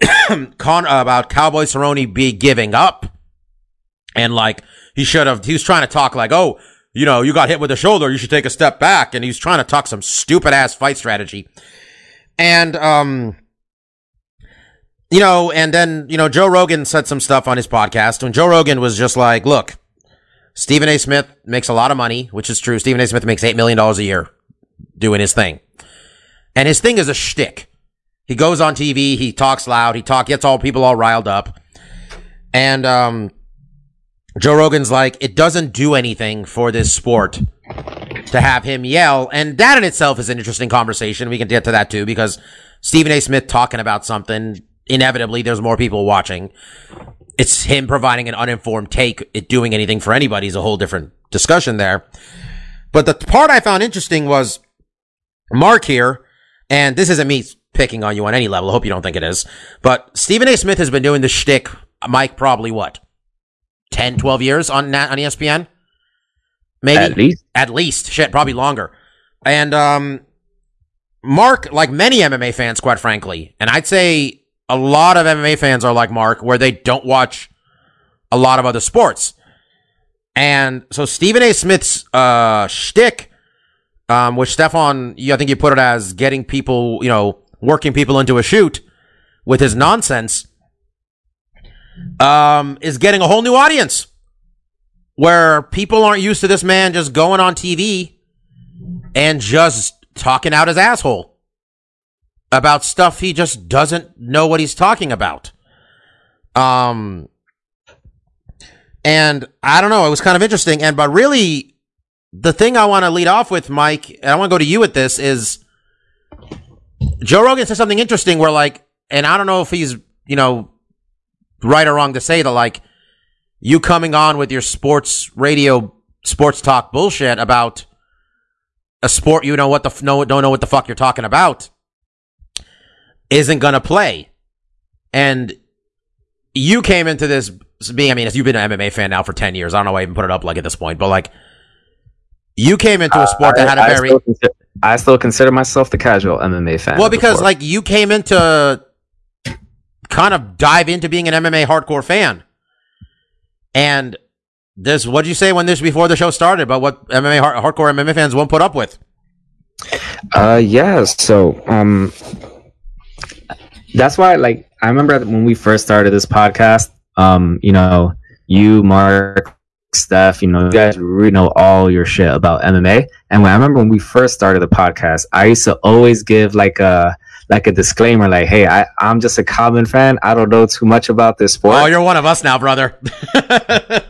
Con about Cowboy Cerrone be giving up, and like he should have. He was trying to talk like, oh, you know, you got hit with the shoulder, you should take a step back, and he was trying to talk some stupid ass fight strategy, and um, you know, and then you know, Joe Rogan said some stuff on his podcast, and Joe Rogan was just like, look, Stephen A. Smith makes a lot of money, which is true. Stephen A. Smith makes eight million dollars a year doing his thing, and his thing is a shtick. He goes on TV, he talks loud, he talk gets all people all riled up. And um Joe Rogan's like, it doesn't do anything for this sport to have him yell. And that in itself is an interesting conversation. We can get to that too, because Stephen A. Smith talking about something, inevitably there's more people watching. It's him providing an uninformed take. It doing anything for anybody is a whole different discussion there. But the part I found interesting was Mark here, and this isn't me picking on you on any level. I hope you don't think it is. But Stephen A. Smith has been doing the shtick, Mike, probably what? 10, 12 years on, on ESPN? Maybe. At least. At least. Shit, probably longer. And, um, Mark, like many MMA fans, quite frankly, and I'd say a lot of MMA fans are like Mark, where they don't watch a lot of other sports. And so Stephen A. Smith's, uh, shtick, um, which Stefan, I think you put it as getting people, you know, working people into a shoot with his nonsense, um, is getting a whole new audience where people aren't used to this man just going on TV and just talking out his asshole about stuff he just doesn't know what he's talking about. Um, and I don't know, it was kind of interesting. And, but really, the thing I want to lead off with, Mike, and I want to go to you with this is Joe Rogan said something interesting where like and I don't know if he's, you know, right or wrong to say that, like, you coming on with your sports radio, sports talk bullshit about a sport you know what the no don't know what the fuck you're talking about isn't gonna play, and you came into this being. I mean, you've been an MMA fan now for ten years. I don't know why I even put it up like at this point, but like. You came into a sport that had a I, very still consider, I still consider myself the casual MMA fan. well because like you came into kind of dive into being an MMA hardcore fan, and this what did you say when this before the show started about what MMA hard, hardcore MMA fans won't put up with? Uh, yeah. So, um, that's why, like, I remember when we first started this podcast. Um, you know, you, Mark, Steph, you know, you guys really know all your shit about MMA. And when I remember when we first started the podcast, I used to always give like a like a disclaimer, like, "Hey, I I'm just a common fan. I don't know too much about this sport." Oh, you're one of us now, brother.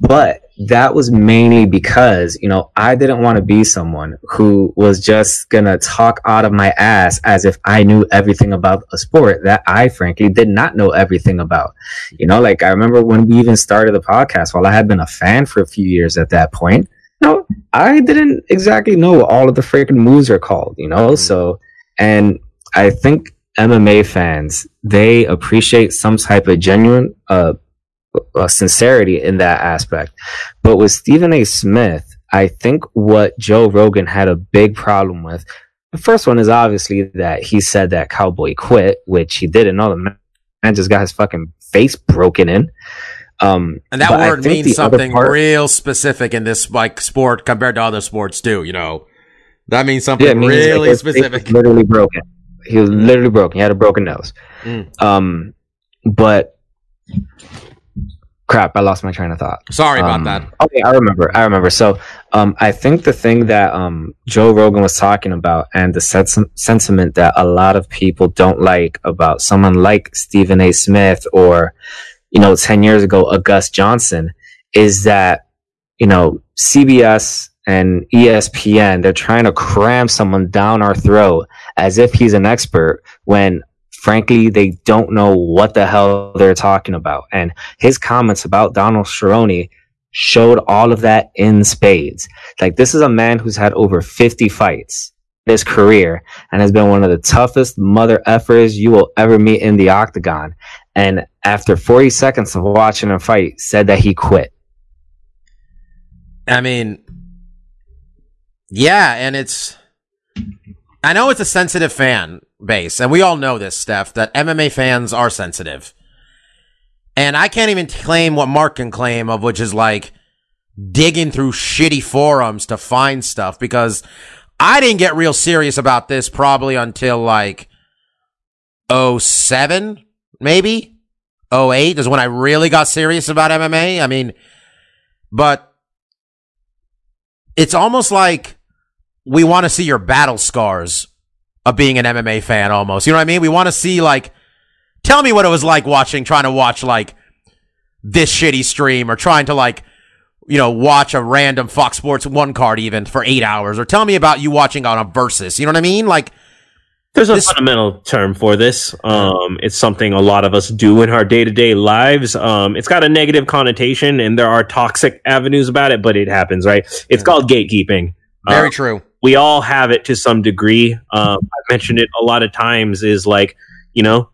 but that was mainly because you know i didn't want to be someone who was just gonna talk out of my ass as if i knew everything about a sport that i frankly did not know everything about. You know like i remember when we even started the podcast while i had been a fan for a few years at that point you know i didn't exactly know what all of the freaking moves are called you know? So and i think mma fans they appreciate some type of genuine uh uh, sincerity in that aspect. But with Stephen A. Smith, I think what Joe Rogan had a big problem with. The first one is obviously that he said that Cowboy quit, which he didn't know. The man just got his fucking face broken in. Um, And that word means something part- real specific in this like sport compared to other sports too. You know, that means something Yeah, means, really was specific. literally broken. He was literally broken. He had a broken nose. Mm. Um, but crap, I lost my train of thought. Sorry about Um, that. Okay, I remember. I remember. So, um, I think the thing that um, Joe Rogan was talking about, and the sens- sentiment that a lot of people don't like about someone like Stephen A. Smith, or you know, ten years ago, August Johnson, is that you know CBS and ESPN they're trying to cram someone down our throat as if he's an expert when frankly they don't know what the hell they're talking about and his comments about Donald Cerrone showed all of that in spades. Like this is a man who's had over 50 fights his career and has been one of the toughest mother effers you will ever meet in the octagon. And after 40 seconds of watching him fight, said that he quit. I mean, yeah, and it's. I know it's a sensitive fan base, and we all know this, Steph, that MMA fans are sensitive. And I can't even claim what Mark can claim of, which is like digging through shitty forums to find stuff because I didn't get real serious about this probably until like 07, maybe 08 is when I really got serious about MMA. I mean, but it's almost like we want to see your battle scars of being an MMA fan almost. You know what I mean? We want to see like tell me what it was like watching trying to watch like this shitty stream or trying to like you know watch a random Fox Sports 1 card even for 8 hours or tell me about you watching on a versus. You know what I mean? Like There's a This- fundamental term for this. Um, it's something a lot of us do in our day to day lives. Um, it's got a negative connotation, and there are toxic avenues about it, but it happens, right? It's called gatekeeping. very Uh, true. We all have it to some degree. Um, I've mentioned it a lot of times. Is like, you know,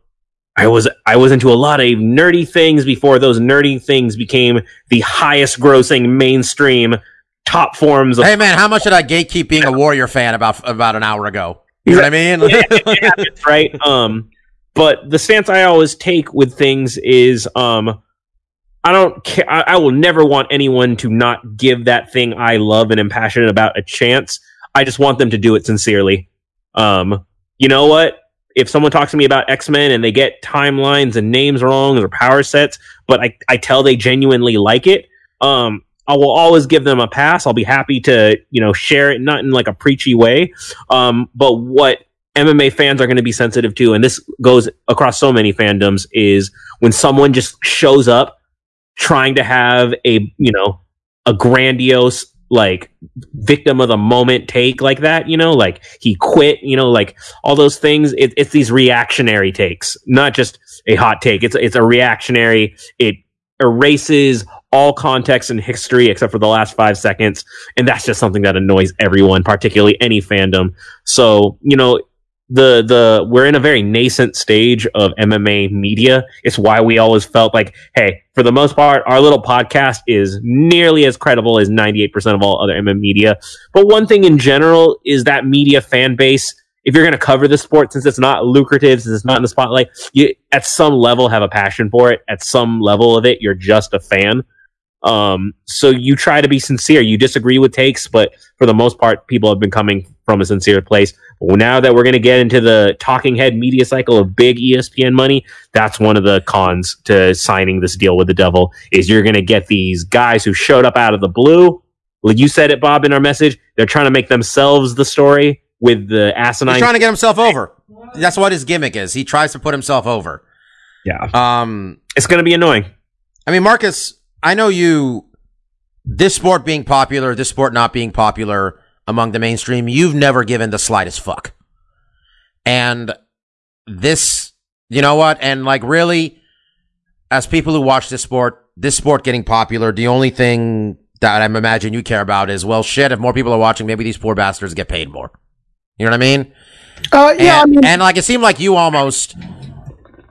I was I was into a lot of nerdy things before those nerdy things became the highest grossing mainstream top forms of Hey man, how much did I gatekeep being a Warrior fan about about an hour ago? You know what I mean? it happens, right? Um, but the stance I always take with things is, um, I don't care. I, I will never want anyone to not give that thing I love and am passionate about a chance. I just want them to do it sincerely. Um, you know what? If someone talks to me about X Men and they get timelines and names wrong or power sets, but I, I tell they genuinely like it, um, I will always give them a pass. I'll be happy to, you know, share it, not in like a preachy way. Um, but what MMA fans are going to be sensitive to, and this goes across so many fandoms, is when someone just shows up trying to have a, you know, a grandiose like victim of the moment take like that, you know, like he quit, you know, like all those things. It, it's these reactionary takes, not just a hot take. It's it's a reactionary. It erases all context and history except for the last five seconds, and that's just something that annoys everyone, particularly any fandom. So you know, the the we're in a very nascent stage of MMA media. It's why we always felt like, hey, for the most part, our little podcast is nearly as credible as 98% of all other MMA media. But one thing in general is that media fan base, if you're going to cover the sport, since it's not lucrative, since it's not in the spotlight, you at some level have a passion for it. At some level of it, you're just a fan. Um, so you try to be sincere. You disagree with takes, but for the most part, people have been coming from a sincere place. But now that we're going to get into the talking head media cycle of big ESPN money, that's one of the cons to signing this deal with the devil is you're going to get these guys who showed up out of the blue. Like you said it, Bob, in our message, they're trying to make themselves the story with the asinine. He's trying to get himself over. That's what his gimmick is. He tries to put himself over. yeah, Um, it's going to be annoying. I mean, Marcus, I know you, this sport being popular, this sport not being popular among the mainstream, you've never given the slightest fuck. And this, you know what? And like, really, as people who watch this sport, this sport getting popular, the only thing that I'm imagine you care about is, well, shit, if more people are watching, maybe these poor bastards get paid more. You know what I mean? Uh, yeah, I and, mean, and like it seemed like you almost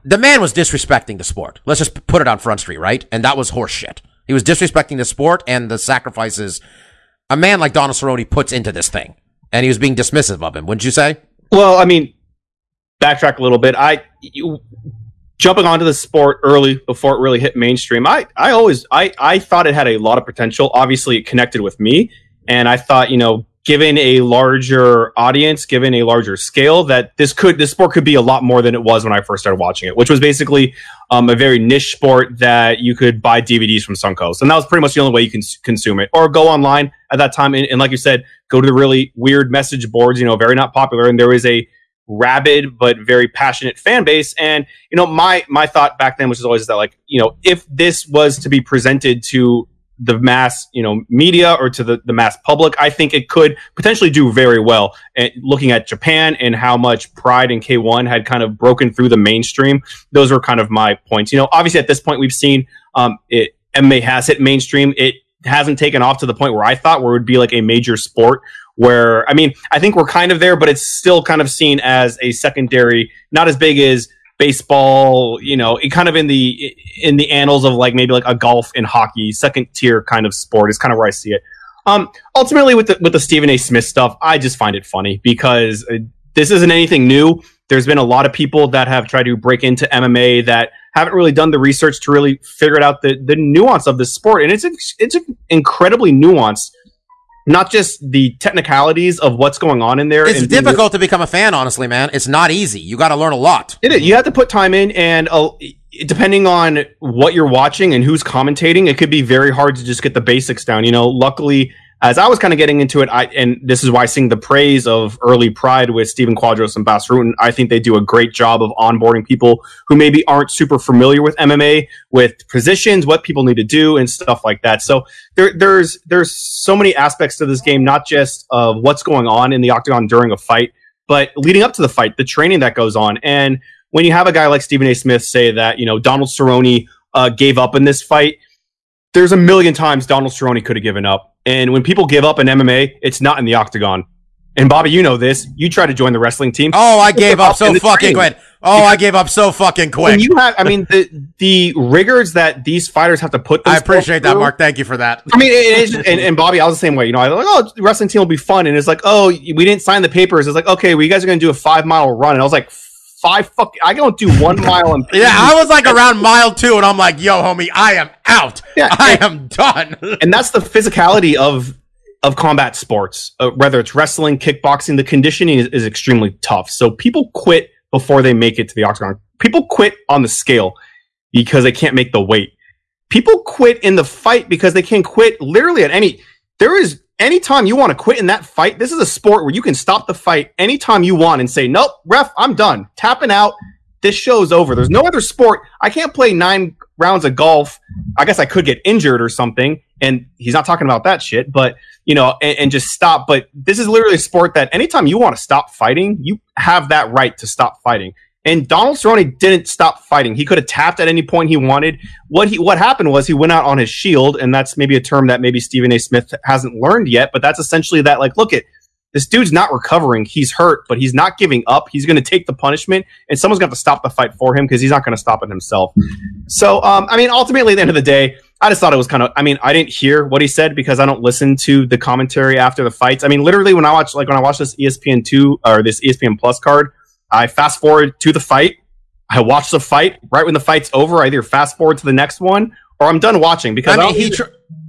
the man was disrespecting the sport. Let's just put it on Front Street, right? And that was horseshit. He was disrespecting the sport and the sacrifices a man like Donald Cerrone puts into this thing. And he was being dismissive of him, wouldn't you say? Well, I mean, backtrack a little bit. I you, jumping onto the sport early before it really hit mainstream. I I always I I thought it had a lot of potential. Obviously, it connected with me, and I thought you know, given a larger audience, given a larger scale, that this could this sport could be a lot more than it was when I first started watching it, which was basically um, a very niche sport that you could buy DVDs from Suncoast, and that was pretty much the only way you can consume it, or go online at that time, and, and like you said, go to the really weird message boards, you know, very not popular, and there was a rabid but very passionate fan base. And you know my my thought back then was always that like you know if this was to be presented to the mass you know media or to the, the mass public i think it could potentially do very well and looking at japan and how much pride in k1 had kind of broken through the mainstream. Those were kind of my points. You know obviously at this point we've seen um it mma has hit mainstream. It hasn't taken off to the point where i thought where it would be like a major sport where I mean, I think we're kind of there, but it's still kind of seen as a secondary, not as big as baseball, you know, it kind of in the in the annals of like maybe like a golf and hockey, second tier kind of sport is kind of where I see it. Um, ultimately, with the with the Stephen A. Smith stuff, I just find it funny because uh, this isn't anything new. There's been a lot of people that have tried to break into MMA that haven't really done the research to really figure out the the nuance of this sport, and it's it's incredibly nuanced not just the technicalities of what's going on in there. It's and- difficult to become a fan, honestly, man. It's not easy. You got to learn a lot. It is. You have to put time in, and uh, depending on what you're watching and who's commentating, it could be very hard to just get the basics down. You know, luckily, as I was kind of getting into it, I and this is why I sing the praise of early Pride with Stephen Quadros and Bas Rutten. I think they do a great job of onboarding people who maybe aren't super familiar with MMA, with positions, what people need to do, and stuff like that. So there, there's there's so many aspects to this game, not just of what's going on in the octagon during a fight, but leading up to the fight, the training that goes on, and when you have a guy like Stephen A. Smith say that you know Donald Cerrone uh, gave up in this fight, there's a million times Donald Cerrone could have given up. And when people give up in MMA, it's not in the octagon. And Bobby, you know this. You try to join the wrestling team. Oh, I gave up so fucking quick. Oh, I gave up so fucking When quick. you have, I mean, the the rigors that these fighters have to put. I appreciate that, through- Mark. Thank you for that. I mean, it is, and, and Bobby, I was the same way. You know, I was like, oh, the wrestling team will be fun, and it's like, oh, we didn't sign the papers. It's like, okay, well, you guys are going to do a five mile run, and I was like, five fuck, I don't do one mile. And Yeah, I was like around mile two, and I'm like, yo, homie, I am out. Yeah, I am done. and that's the physicality of of combat sports. Uh, whether it's wrestling, kickboxing, the conditioning is, is extremely tough. So people quit before they make it to the octagon. People quit on the scale because they can't make the weight. People quit in the fight because they can't quit literally at any. There is anytime you want to quit in that fight. This is a sport where you can stop the fight anytime you want and say, "Nope, ref, I'm done." Tapping out. this show's over. There's no other sport. I can't play nine rounds of golf. I guess I could get injured or something. And he's not talking about that shit, but you know, and, and just stop. But this is literally a sport that anytime you want to stop fighting, you have that right to stop fighting. And Donald Cerrone didn't stop fighting. He could have tapped at any point he wanted. What he what happened was he went out on his shield, and that's maybe a term that maybe Stephen A. Smith hasn't learned yet. But that's essentially that. Like, look at this dude's not recovering. He's hurt, but he's not giving up. He's going to take the punishment, and someone's going to stop the fight for him because he's not going to stop it himself. So, um, I mean, ultimately, at the end of the day, I just thought it was kind of. I mean, I didn't hear what he said because I don't listen to the commentary after the fights. I mean, literally, when I watch, like when I watch this ESPN two or this ESPN Plus card, I fast forward to the fight. I watch the fight. Right when the fight's over, I either fast forward to the next one or I'm done watching because I mean, he tr-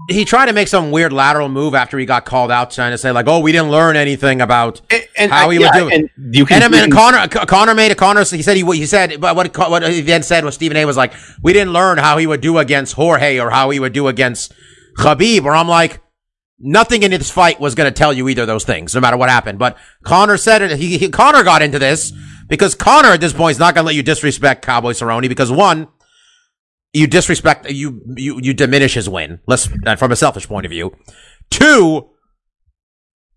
he tried to make some weird lateral move after he got called out, trying to say like, "Oh, we didn't learn anything about and, and how I- he would yeah, do it." And you can, And, I mean, Conor, Conor made a Conor. He said he he said, but what what he then said was Stephen A. was like, we didn't learn how he would do against Jorge or how he would do against Khabib. Or I'm like, nothing in this fight was going to tell you either of those things, no matter what happened. But Conor said it. He, he Conor got into this because Conor at this point is not going to let you disrespect Cowboy Cerrone because one, you disrespect you you you diminish his win. Let's uh, from a selfish point of view. Two,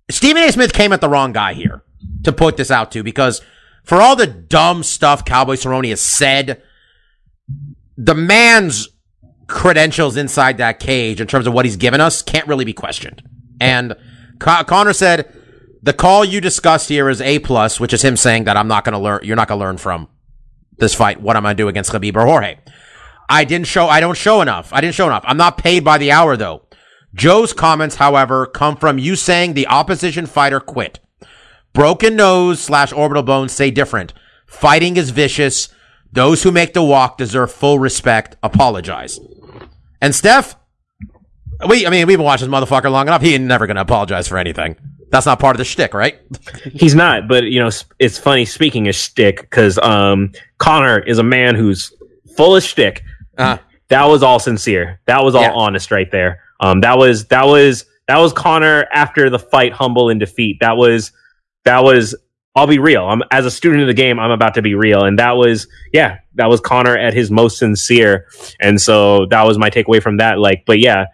Stephen A. Smith came at the wrong guy here to put this out to because for all the dumb stuff Cowboy Cerrone has said, the man's credentials inside that cage in terms of what he's given us can't really be questioned. And Con- Conor said the call you discussed here is A plus, which is him saying that I'm not going to learn. You're not going to learn from this fight. What I'm going to do against Khabib or Jorge. I didn't show. I don't show enough. I didn't show enough. I'm not paid by the hour though. Joe's comments, however, come from you saying the opposition fighter quit. Broken nose slash orbital bones say different. Fighting is vicious. Those who make the walk deserve full respect. Apologize. And Steph, we, I mean, we've been watching this motherfucker long enough. He ain't never going to apologize for anything. That's not part of the shtick, right? He's not, but you know, it's funny speaking of shtick because um, Conor is a man who's full of shtick. Uh, That was all sincere. That was all Yeah. honest right there. Um, that was that was that was Conor after the fight, humble in defeat. That was that was. I'll be real. I'm as a student of the game. I'm about to be real, and that was yeah, that was Conor at his most sincere, and so that was my takeaway from that. Like, but yeah,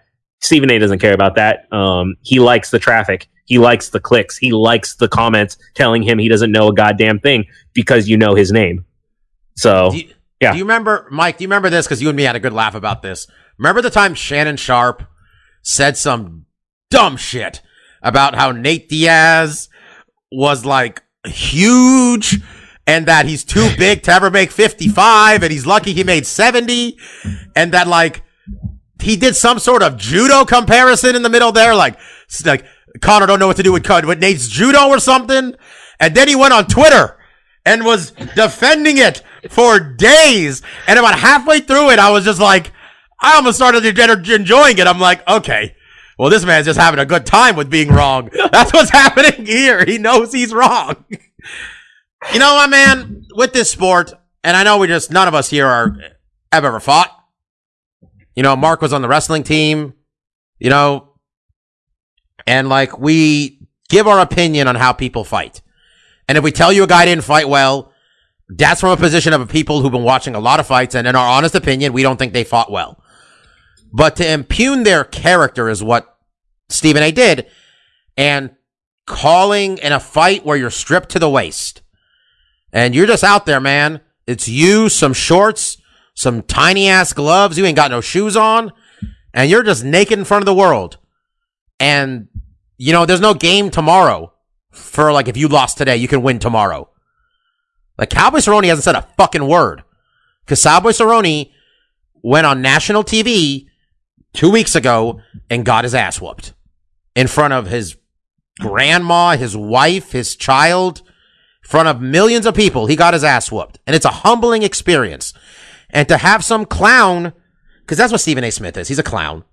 Stephen A. doesn't care about that. Um, he likes the traffic. He likes the clicks. He likes the comments telling him he doesn't know a goddamn thing because you know his name. So do, you, yeah. do you remember, Mike? Do you remember this? Because you and me had a good laugh about this. Remember the time Shannon Sharpe said some dumb shit about how Nate Diaz was like huge and that he's too big to ever make 55 and he's lucky he made 70 and that like he did some sort of judo comparison in the middle there like like Conor don't know what to do with with Nate's judo or something and then he went on Twitter and was defending it for days and about halfway through it I was just like I almost started enjoying it I'm like okay well, this man's just having a good time with being wrong. That's what's happening here. He knows he's wrong. You know what, man? With this sport, and I know we just none of us here are have ever fought. You know, Mark was on the wrestling team. You know, and like we give our opinion on how people fight. And if we tell you a guy didn't fight well, that's from a position of people who've been watching a lot of fights, and in our honest opinion, we don't think they fought well. But to impugn their character is what Stephen A did. And calling in a fight where you're stripped to the waist and you're just out there, man. It's you, some shorts, some tiny ass gloves. You ain't got no shoes on and you're just naked in front of the world. And you know, there's no game tomorrow for like, if you lost today, you can win tomorrow. Like Cowboy Cerrone hasn't said a fucking word because Cowboy Cerrone went on national TV two weeks ago and got his ass whooped in front of his grandma, his wife, his child, in front of millions of people. He got his ass whooped. And it's a humbling experience. And to have some clown, because that's what Stephen A. Smith is. He's a clown.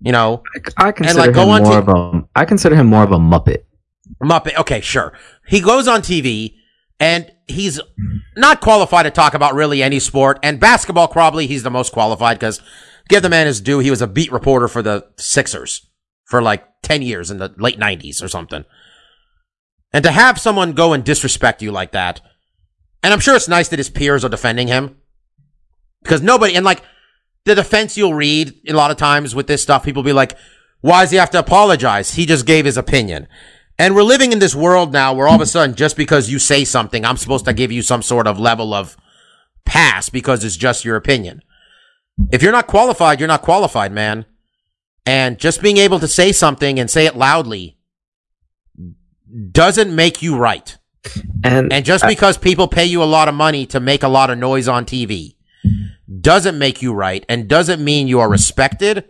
You know, I consider like, him more to- of a. I consider him more of a muppet. Muppet. Okay, sure. He goes on TV and he's not qualified to talk about really any sport. And basketball, probably he's the most qualified because give the man his due. He was a beat reporter for the Sixers for like 10 years in the late 90s or something. And to have someone go and disrespect you like that, And I'm sure it's nice that his peers are defending him. Because nobody, and like, the defense you'll read a lot of times with this stuff, people be like, why does he have to apologize? He just gave his opinion. And we're living in this world now where all of a sudden, just because you say something, I'm supposed to give you some sort of level of pass because it's just your opinion. If you're not qualified, you're not qualified, man. And just being able to say something and say it loudly doesn't make you right. And And just because people pay you a lot of money to make a lot of noise on TV doesn't make you right and doesn't mean you are respected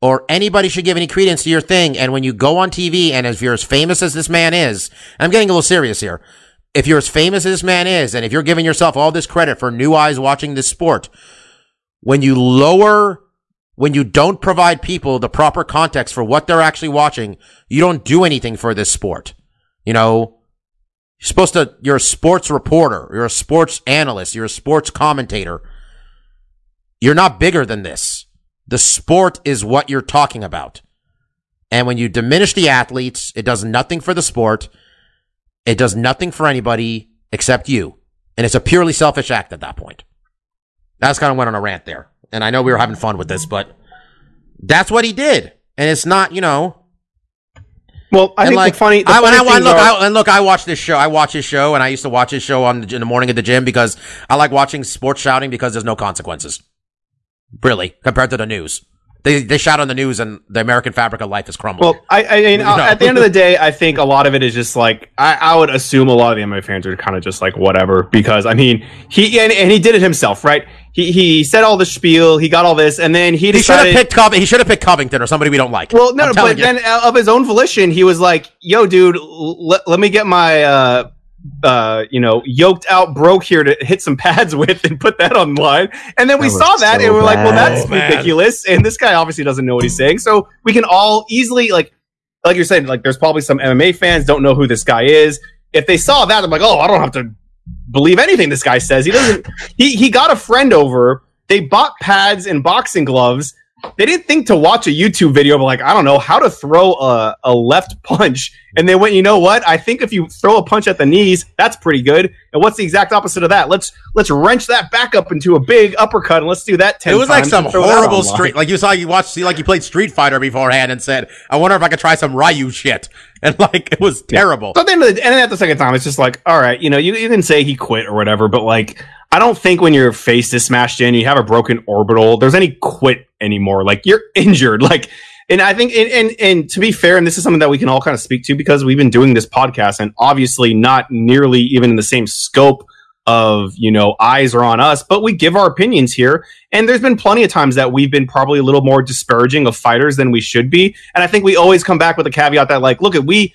or anybody should give any credence to your thing. And when you go on TV and if you're as famous as this man is, I'm getting a little serious here. If you're as famous as this man is, and if you're giving yourself all this credit for new eyes watching this sport, when you lower, when you don't provide people the proper context for what they're actually watching, you don't do anything for this sport. You know, you're supposed to, you're a sports reporter, you're a sports analyst, you're a sports commentator. You're not bigger than this. The sport is what you're talking about. And when you diminish the athletes, it does nothing for the sport. It does nothing for anybody except you. And it's a purely selfish act at that point. That's kind of went on a rant there. And I know we were having fun with this, but that's what he did. And it's not, you know, Well, I think like the funny. The I, funny and I, look, are- I, and look, I watch this show. I watch his show, and I used to watch his show on the, in the morning at the gym because I like watching sports shouting because there's no consequences, really, compared to the news. They they shout on the news, and the American fabric of life is crumbling. Well, I, I mean, know. at the end of the day, I think a lot of it is just like I, I would assume a lot of the MMA fans are kind of just like whatever because I mean he and, and he did it himself, right? He he said all the spiel, he got all this, and then he he should have decided. picked Cov- he should have picked Covington or somebody we don't like. well, no, no, but you. then uh, of his own volition, he was like, "Yo, dude, l- let, let me get my uh, uh, you know, yoked out broke here to hit some pads with and put that online." And then we That saw that, so and we're like, "Well, that's So ridiculous." And this guy obviously doesn't know what he's saying, so we can all easily like like you're saying, like there's probably some MMA fans don't know who this guy is. If they saw that, I'm like, oh, I don't have to believe anything this guy says. He doesn't. he he got a friend over. They bought pads and boxing gloves. They didn't think to watch a YouTube video, but like I don't know how to throw a, a left punch, and they went, you know what? I think if you throw a punch at the knees, that's pretty good. And what's the exact opposite of that? Let's let's wrench that back up into a big uppercut, and let's do that ten. it was like some and throw that horrible street. Like you saw, you watched, see, like you played Street Fighter beforehand and said, "I wonder if I could try some Ryu shit." And like it was terrible. So at the end of the, and then at the second time, it's just like, all right, you know, you, you can say he quit or whatever, but like, I don't think when your face is smashed in, you have a broken orbital, there's any quit anymore. Like you're injured. Like, and I think, and, and, and to be fair, and this is something that we can all kind of speak to because we've been doing this podcast and obviously not nearly even in the same scope of, you know, eyes are on us, but we give our opinions here. And there's been plenty of times that we've been probably a little more disparaging of fighters than we should be. And I think we always come back with a caveat that like, look at we,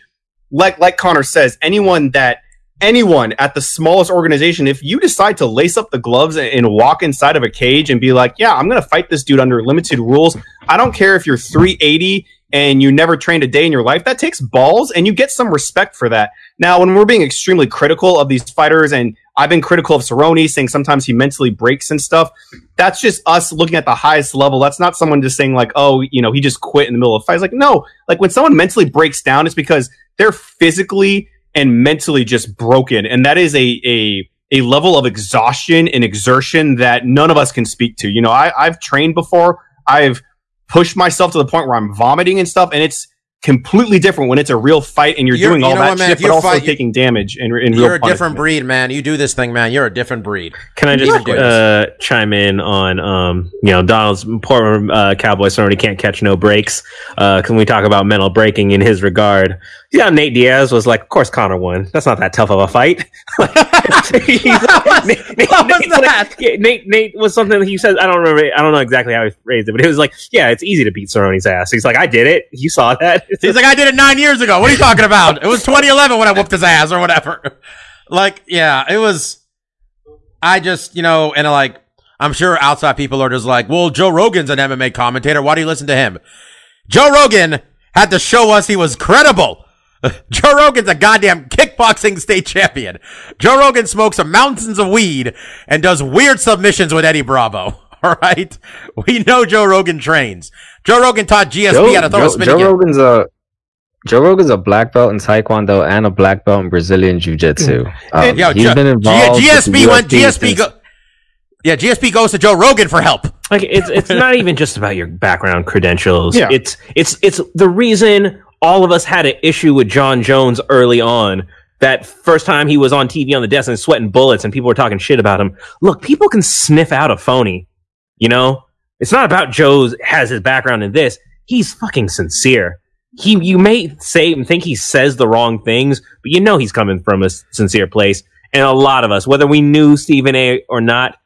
like like Conor says, anyone that anyone at the smallest organization, if you decide to lace up the gloves and, and walk inside of a cage and be like, yeah, I'm gonna fight this dude under limited rules. I don't care if you're 380 and you never trained a day in your life. That takes balls, and you get some respect for that. Now, when we're being extremely critical of these fighters, and I've been critical of Cerrone, saying sometimes he mentally breaks and stuff. That's just us looking at the highest level. That's not someone just saying like, oh, you know, he just quit in the middle of fights. Like, no, like when someone mentally breaks down, it's because they're physically and mentally just broken, and that is a a a level of exhaustion and exertion that none of us can speak to. You know, I, I've trained before. I've pushed myself to the point where I'm vomiting and stuff, and it's completely different when it's a real fight and you're, You're- doing you all know that what, man, shit, you but also fight- taking damage in, in You're real a different breed, man. You do this thing, man. You're a different breed. Can I just uh, chime in on um, you know Donald's poor uh, Cowboys He can't catch no breaks? Uh, can we talk about mental breaking in his regard? Yeah, Nate Diaz was like, of course Conor won. That's not that tough of a fight. Like- Nate, Nate- was Nate's like- that? yeah, Nate, Nate was something he said. I don't remember. I don't know exactly how he phrased it, but it was like, yeah, it's easy to beat Cerrone's ass. He's like, I did it. You saw that. He's like, I did it nine years ago. What are you talking about? It was 2011 when I whooped his ass or whatever. Like, yeah, it was. I just, you know, and like, I'm sure outside people are just like, well, Joe Rogan's an MMA commentator. Why do you listen to him? Joe Rogan had to show us he was credible. Joe Rogan's a goddamn kickboxing state champion. Joe Rogan smokes some mountains of weed and does weird submissions with Eddie Bravo. All right. We know Joe Rogan trains. Joe Rogan taught GSP how to throw a Joe, spinning Joe kick. Rogan's a Joe Rogan's a black belt in Taekwondo and a black belt in Brazilian Jiu Jitsu. Um, Yo, he's G- been involved. G- GSP went. UFC GSP go. Yeah, GSP goes to Joe Rogan for help. like it's it's not even just about your background credentials. Yeah. It's it's it's the reason all of us had an issue with Jon Jones early on. That first time he was on TV on the desk and sweating bullets and people were talking shit about him. Look, people can sniff out a phony. You know? It's not about Joe's has his background in this. He's fucking sincere. He you may say and think he says the wrong things, but you know he's coming from a sincere place. And a lot of us, whether we knew Stephen A or not,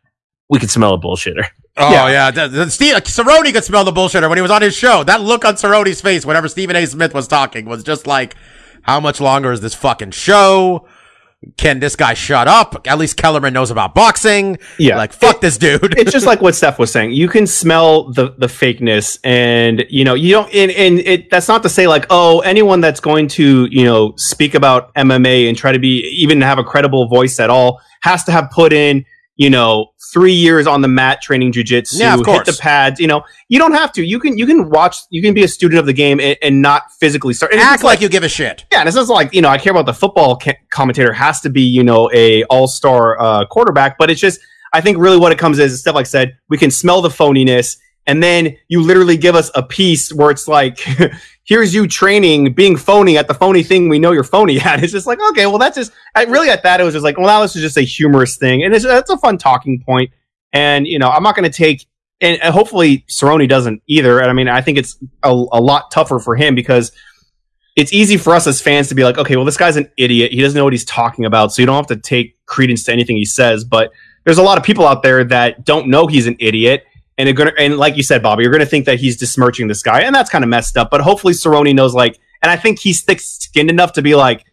we could smell a bullshitter. Oh yeah, The- the- Steve Cerrone could smell the bullshitter when he was on his show. That look on Cerrone's face whenever Stephen A. Smith was talking was just like, "How much longer is this fucking show? Can this guy shut up? At least Kellerman knows about boxing. Yeah. like fuck this dude. it's just like what Steph was saying. You can smell the the fakeness, and you know you don't. And, and it that's not to say like oh anyone that's going to you know speak about MMA and try to be even have a credible voice at all has to have put in you know three years on the mat training jujitsu, Yeah, hit the pads. You know you don't have to. You can you can watch. You can be a student of the game and, and not physically start. and Act like like you give a shit. yeah, and it's not like you know I care about the football ca- commentator has to be you know a all star uh, quarterback, but it's just I think really what it comes is stuff like said we can smell the phoniness, and then you literally give us a piece where it's like here's you training being phony at the phony thing we know you're phony at. It's just like okay, well that's just I really at that it was just like well now this is just a humorous thing, and it's that's a fun talking point, and you know I'm not going to take. And hopefully Cerrone doesn't either. And I mean, I think it's a, a lot tougher for him because it's easy for us as fans to be like, okay, well, this guy's an idiot. He doesn't know what he's talking about. So you don't have to take credence to anything he says. But there's a lot of people out there that don't know he's an idiot. And are gonna, and like you said, Bobby, you're gonna think that he's besmirching this guy, and that's kind of messed up. But hopefully, Cerrone knows, like, and I think he's thick-skinned enough to be like,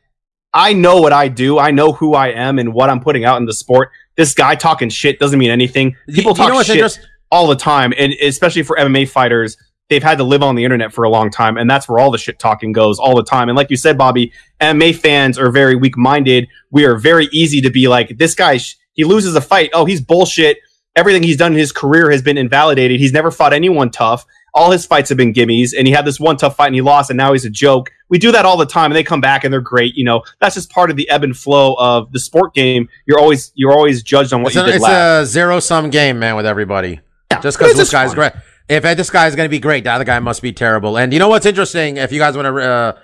I know what I do, I know who I am, and what I'm putting out in the sport. This guy talking shit doesn't mean anything. People You- talk you know shit interest- all the time, and especially for MMA fighters, they've had to live on the internet for a long time, and that's where all the shit talking goes all the time. And like you said, Bobby, MMA fans are very weak minded. We are very easy to be like, this guy, he loses a fight. Oh, he's bullshit. Everything he's done in his career has been invalidated. He's never fought anyone tough. All his fights have been gimmies, and he had this one tough fight and he lost, and now he's a joke. We do that all the time, and they come back and they're great. You know, that's just part of the ebb and flow of the sport game. You're always you're always judged on what It's, you a, did it's last. a zero sum game, man, with everybody. Yeah, Just because this guy's fun. great. If this guy's going to be great, the other guy must be terrible. And you know what's interesting? If you guys want to, uh,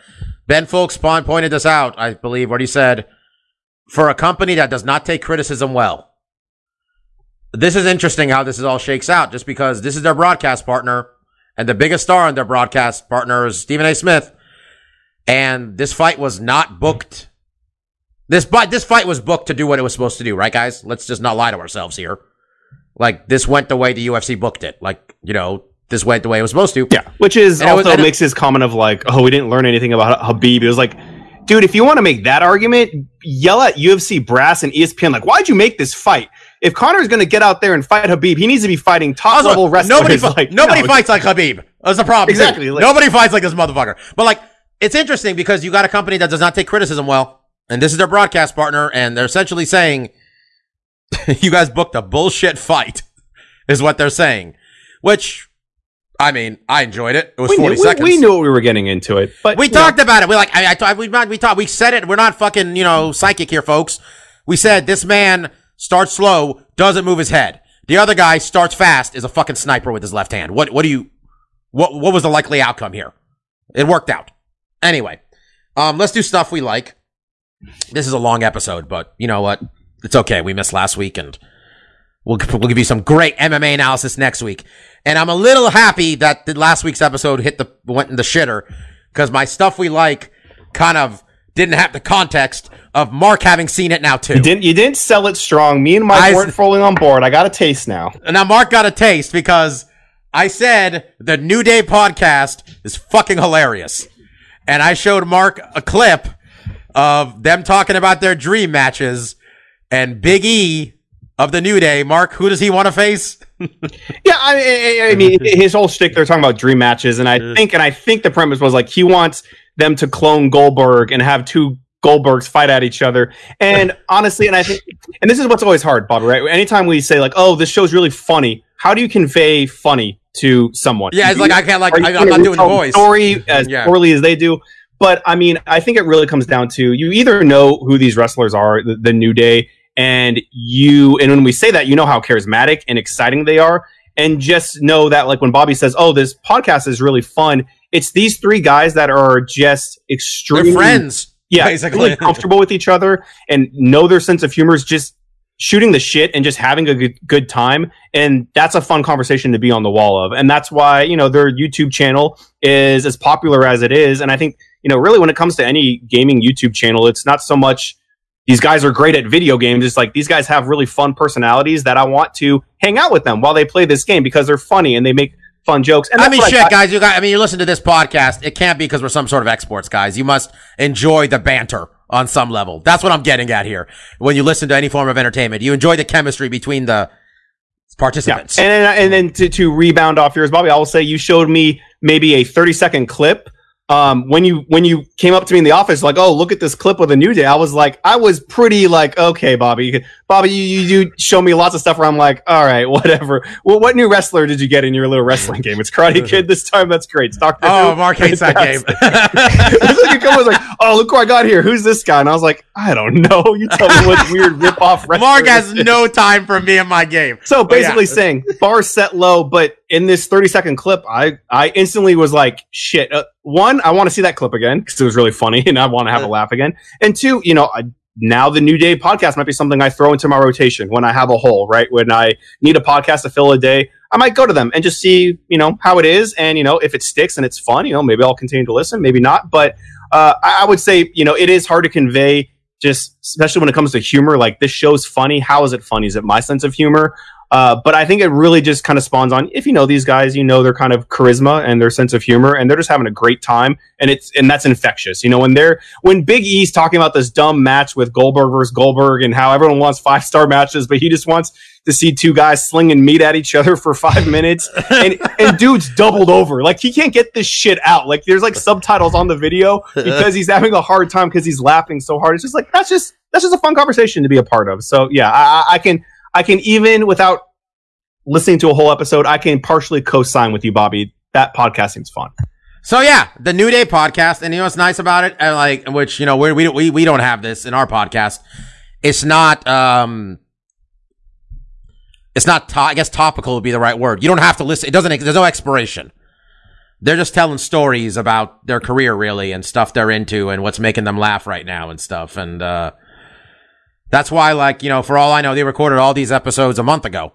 Ben Folkspawn pointed this out, I believe, what he said. For a company that does not take criticism well, this is interesting how this is all shakes out. Just because this is their broadcast partner, and the biggest star on their broadcast partner is Stephen A. Smith, and this fight was not booked. This but this fight was booked to do what it was supposed to do, right, guys? Let's just not lie to ourselves here. Like this went the way the UFC booked it. Like you know, this went the way it was supposed to. Yeah, which is And it was- also it- makes his comment of like, "Oh, we didn't learn anything about Khabib." It was like, dude, if you want to make that argument, yell at UFC brass and ESPN. Like, why'd you make this fight? If Conor is going to get out there and fight Khabib, he needs to be fighting top Also, level wrestlers. nobody, fi- like, nobody no, fights like Khabib. That's the problem. Exactly, like- nobody fights like this motherfucker. But like, it's interesting because you got a company that does not take criticism well, and this is their broadcast partner, and they're essentially saying, "You guys booked a bullshit fight," is what they're saying. Which, I mean, I enjoyed it. It was We, forty knew, seconds. we knew what we were getting into it, but We you know, talked about it. We like I, I we we talked. We said it. We're not fucking you know psychic here, folks. We said this man starts slow, doesn't move his head. The other guy starts fast, is a fucking sniper with his left hand. What what do you what what was the likely outcome here? It worked out. Anyway, um, let's do stuff we like. This is a long episode, but you know what? It's okay. We missed last week, and we'll we'll give you some great MMA analysis next week. And I'm a little happy that the last week's episode hit the went in the shitter because my stuff we like kind of didn't have the context of Mark having seen it now too. you didn't you didn't sell it strong. Me and Mike I- weren't fully on board. I got a taste now. And now Mark got a taste because I said the New Day podcast is fucking hilarious. And I showed Mark a clip of them talking about their dream matches and Big E of the New Day. Mark, who does he want to face? Yeah, I, I, I mean, his whole shtick. They're talking about dream matches, and I think, and I think the premise was like he wants them to clone Goldberg and have two Goldbergs fight at each other. And honestly, and I think, and this is what's always hard, Bobby. Right? Anytime we say like, "Oh, this show's really funny," how do you convey funny to someone? Yeah, it's like I can't like I, I'm not doing the voice. Story as Yeah. poorly as they do. But I mean, I think it really comes down to you either know who these wrestlers are, the, the New Day, and you, and when we say that, you know how charismatic and exciting they are. And just know that, like when Bobby says, "Oh, this podcast is really fun," it's these three guys that are just They're extremely friends. yeah, basically. really comfortable with each other and know their sense of humor is just shooting the shit and just having a good, good time. And that's a fun conversation to be on the wall of. And that's why, you know, their YouTube channel is as popular as it is. And I think, you know, really when it comes to any gaming YouTube channel, it's not so much these guys are great at video games. It's like these guys have really fun personalities that I want to hang out with them while they play this game because they're funny and they make fun jokes. And I that's mean, what shit, guys. You guys. I mean, you listen to this podcast. It can't be because we're some sort of exports, guys. You must enjoy the banter on some level. That's what I'm getting at here. When you listen to any form of entertainment, you enjoy the chemistry between the Yeah. participants. And then, and then to, to rebound off yours, Bobby, I will say you showed me maybe a 30 second clip. Um, when you when you came up to me in the office, like, oh, look at this clip of the new day. I was like, I was pretty like, okay, Bobby, Bobby, you you, show me lots of stuff where I'm like, all right, whatever. Well, what new wrestler did you get in your little wrestling game? It's Karate Kid this time. That's great. It's Doctor. oh, Mark hates that game. it's like was like, oh, look who I got here. Who's this guy? And I was like, I don't know. You tell me what weird rip off. Mark has no time for me and my game. So Oh, yeah. basically saying bar set low, but in this 30 second clip, I, I instantly was like, shit. Uh, one, I want to see that clip again because it was really funny and I want to have a laugh again. And two, you know, I, now the New Day podcast might be something I throw into my rotation when I have a hole, right? When I need a podcast to fill a day, I might go to them and just see, you know, how it is. And, you know, if it sticks and it's fun, you know, maybe I'll continue to listen, maybe not. But uh, I, I would say, you know, it is hard to convey just especially when it comes to humor like this show's funny how is it funny is it my sense of humor uh, but I think it really just kind of spawns on if you know these guys, you know their kind of charisma and their sense of humor, and they're just having a great time, and it's and that's infectious. You know when they're when Big E's talking about this dumb match with Goldberg versus Goldberg and how everyone wants five star matches, but he just wants to see two guys slinging meat at each other for five minutes, and and dude's doubled over, like he can't get this shit out. Like there's like subtitles on the video because he's having a hard time because he's laughing so hard. It's just like that's just that's just a fun conversation to be a part of. So yeah, I, I- I can. I can even without listening to a whole episode, I can partially co-sign with you, Bobby. That podcast seems fun. So yeah, the New Day podcast, and you know what's nice about it, and like which you know we we we we don't have this in our podcast. It's not um, it's not to- I guess topical would be the right word. You don't have to listen. It doesn't. There's no expiration. They're just telling stories about their career really and stuff they're into and what's making them laugh right now and stuff. And uh, that's why, like you know, for all I know, they recorded all these episodes a month ago.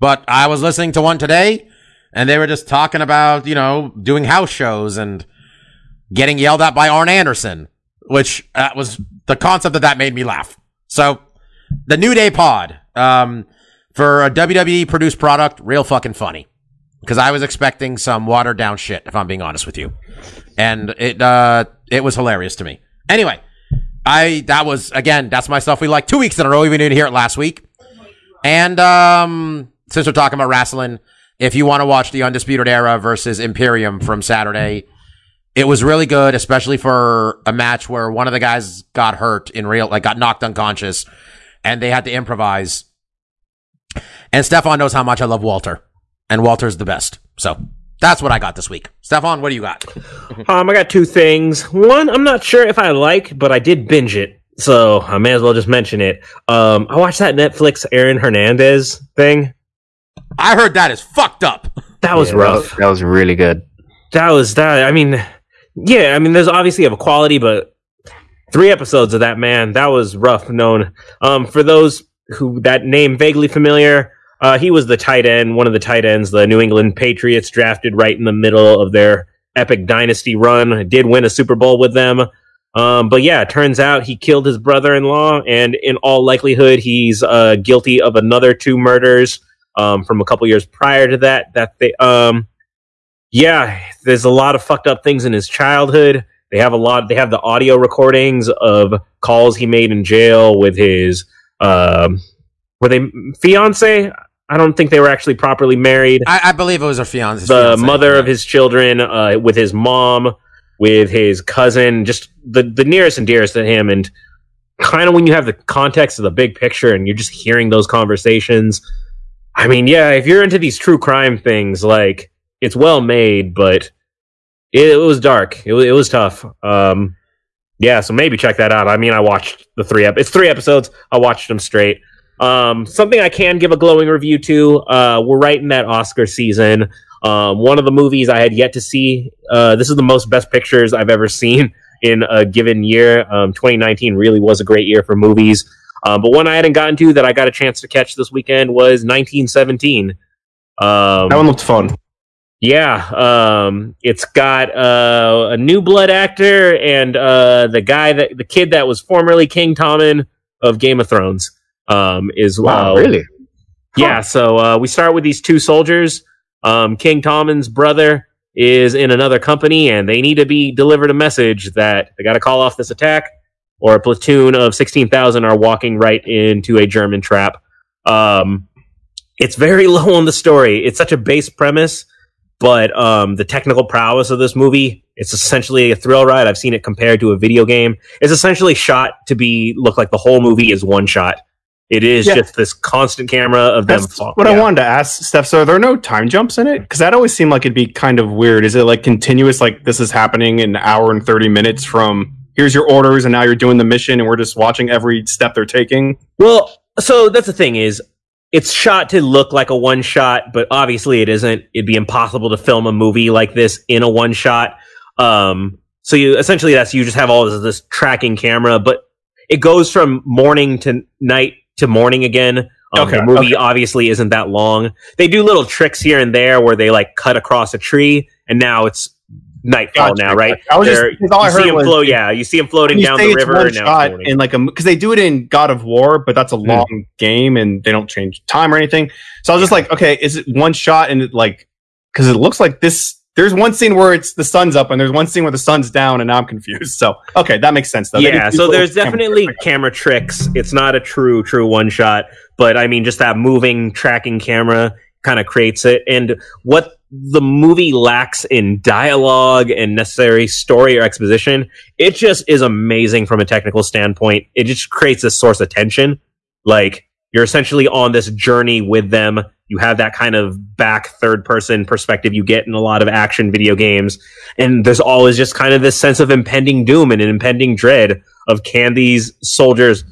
But I was listening to one today and they were just talking about, you know, doing house shows and getting yelled at by Arn Anderson, which uh, was the concept of that made me laugh. So, the New Day Pod, um, for a WWE produced product, real fucking funny. Because I was expecting some watered down shit, if I'm being honest with you. And it, uh, it was hilarious to me. Anyway, I, that was, again, that's my stuff we like two weeks in a row. We didn't hear it last week. And, um, since we're talking about wrestling, if you want to watch the Undisputed Era versus Imperium from Saturday, it was really good, especially for a match where one of the guys got hurt in real, like got knocked unconscious and they had to improvise. And Stefan knows how much I love Walter and Walter's the best. So that's what I got this week. Stefan, what do you got? Um, I got two things. One, I'm not sure if I like, but I did binge it, so I may as well just mention it. Um, I watched that Netflix Aaron Hernandez thing. I heard that is fucked up. That was Yeah, rough. That, that was really good. That was that. I mean, yeah. I mean, there's obviously of a quality, but three episodes of that man that was rough. Known um, for those who that name vaguely familiar. Uh, he was the tight end, one of the tight ends, the New England Patriots drafted right in the middle of their epic dynasty run. Did win a Super Bowl with them. Um, but yeah, turns out he killed his brother-in-law, and in all likelihood, he's uh, guilty of another two murders um, from a couple years prior to that. That they, um, yeah, there's a lot of fucked up things in his childhood. They have a lot. They have the audio recordings of calls he made in jail with his, um, were they fiance? I don't think they were actually properly married. I, I believe it was her fiance. the mother of his children, uh, with his mom, with his cousin, just the the nearest and dearest to him, and kind of when you have the context of the big picture and you're just hearing those conversations. I mean, yeah, if you're into these true crime things, like it's well made, but it, it was dark. It, it was tough. Um, yeah, so maybe check that out. I mean, I watched the three. Ep- it's three episodes. I watched them straight. Um, something I can give a glowing review to. Uh, we're right in that Oscar season. Um, one of the movies I had yet to see. Uh, this is the most best pictures I've ever seen in a given year. Um, 2019 really was a great year for movies. Um, but one I hadn't gotten to that I got a chance to catch this weekend was 1917. Um, That one looked fun. yeah, um, it's got uh, a new blood actor and uh, the guy that the kid that was formerly King Tommen of Game of Thrones um, is Wow, uh, really? yeah. So uh, we start with these two soldiers. Um, King Tommen's brother is in another company, and they need to be delivered a message that they got to call off this attack, or a platoon of sixteen thousand are walking right into a German trap. Um, it's very low on the story. It's such a base premise, but um, the technical prowess of this movie. It's essentially a thrill ride. I've seen it compared to a video game. It's essentially shot to be look like the whole movie is one shot. It is Yeah. just this constant camera of them. That's fall- what I wanted to ask, Steph. So, are there no time jumps in it? Because that always seemed like it'd be kind of weird. Is it like continuous? Like this is happening in an hour and thirty minutes from here's your orders, and now you're doing the mission, and we're just watching every step they're taking. Well, so that's the thing is, it's shot to look like a one shot, but obviously it isn't. It'd be impossible to film a movie like this in a one shot. Um, so you essentially that's you just have all this, this tracking camera, but it goes from morning to night to morning again. Um, Okay, the movie okay. obviously isn't that long. They do little tricks here and there where they like cut across a tree, and now it's nightfall Gotcha. now, right? I was just- They're- because all I you see heard them was- float. Yeah, you see them floating down the river. now in like a because they do it in God of War, but that's a long game and they don't change time or anything. So I was just like, okay, is it one shot and it like because it looks like this. There's one scene where it's the sun's up and there's one scene where the sun's down, and now I'm confused. So okay, that makes sense though. Yeah, so there's camera definitely tricks. camera tricks. It's not a true, true one shot, but I mean, just that moving tracking camera kind of creates it. And what the movie lacks in dialogue and necessary story or exposition, it just is amazing from a technical standpoint. It just creates this source of tension. Like, you're essentially on this journey with them. You have that kind of back third person perspective you get in a lot of action video games. And there's always just kind of this sense of impending doom and an impending dread of can these soldiers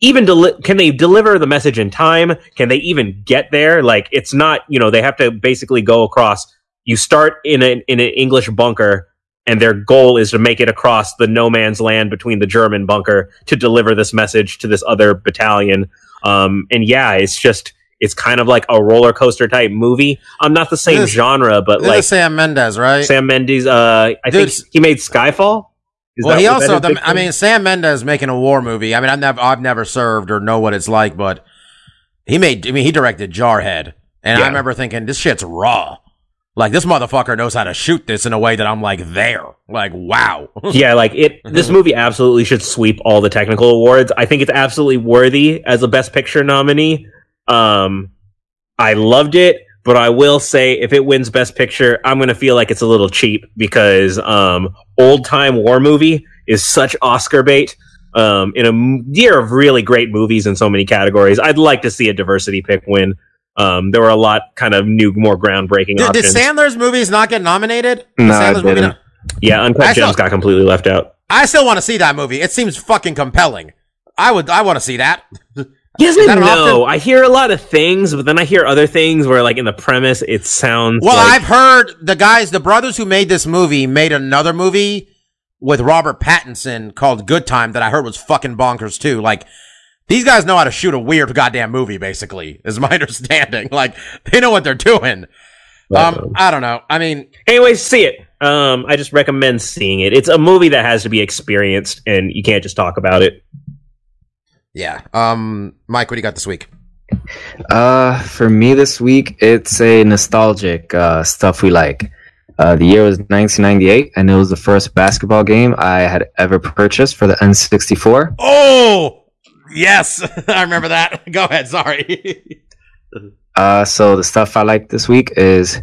even deli- can they deliver the message in time? Can they even get there? Like it's not, you know, they have to basically go across. You start in an in an English bunker and their goal is to make it across the no man's land between the German bunker to deliver this message to this other battalion. Um, and yeah, it's just it's kind of like a roller coaster type movie. I'm not the same This- genre, but like Sam Mendes, right? Sam Mendes, uh, I Dude, think he made Skyfall. Is well, he also, the, I mean, Sam Mendes making a war movie. I mean, I've never, I've never served or know what it's like, but he made, I mean, he directed Jarhead, and I remember thinking, this shit's raw. Like this motherfucker knows how to shoot this in a way that I'm like there, like wow. yeah, like it. This movie absolutely should sweep all the technical awards. I think it's absolutely worthy as a Best Picture nominee. Um, I loved it, but I will say if it wins Best Picture, I'm gonna feel like it's a little cheap because um, old time war movie is such Oscar bait. Um, in a year of really great movies in so many categories, I'd like to see a diversity pick win. Um, there were a lot kind of new, more groundbreaking Did, did. Sandler's movies not get nominated? No, it Sandler's didn't. not- yeah, I Uncut saw- Gems got completely left out. I still want to see that movie. It seems fucking compelling. I would, I want to see that. Yes Is and that an no. I hear a lot of things, but then I hear other things where, like, in the premise, it sounds. Well, like, I've heard the guys, the brothers who made this movie, made another movie with Robert Pattinson called Good Time that I heard was fucking bonkers too. Like these guys know how to shoot a weird goddamn movie. Basically, is my understanding. Like they know what they're doing. Um, I don't know. I mean, Anyways, see it. Um, I just recommend seeing it. It's a movie that has to be experienced, and you can't just talk about it. Yeah. Um, Mike, what do you got this week? Uh, for me this week, it's a nostalgic uh, stuff we like. Uh, the year was 1998, and it was the first basketball game I had ever purchased for the N64. Oh, yes, I remember that. Go ahead. Sorry. Uh, so the stuff I like this week is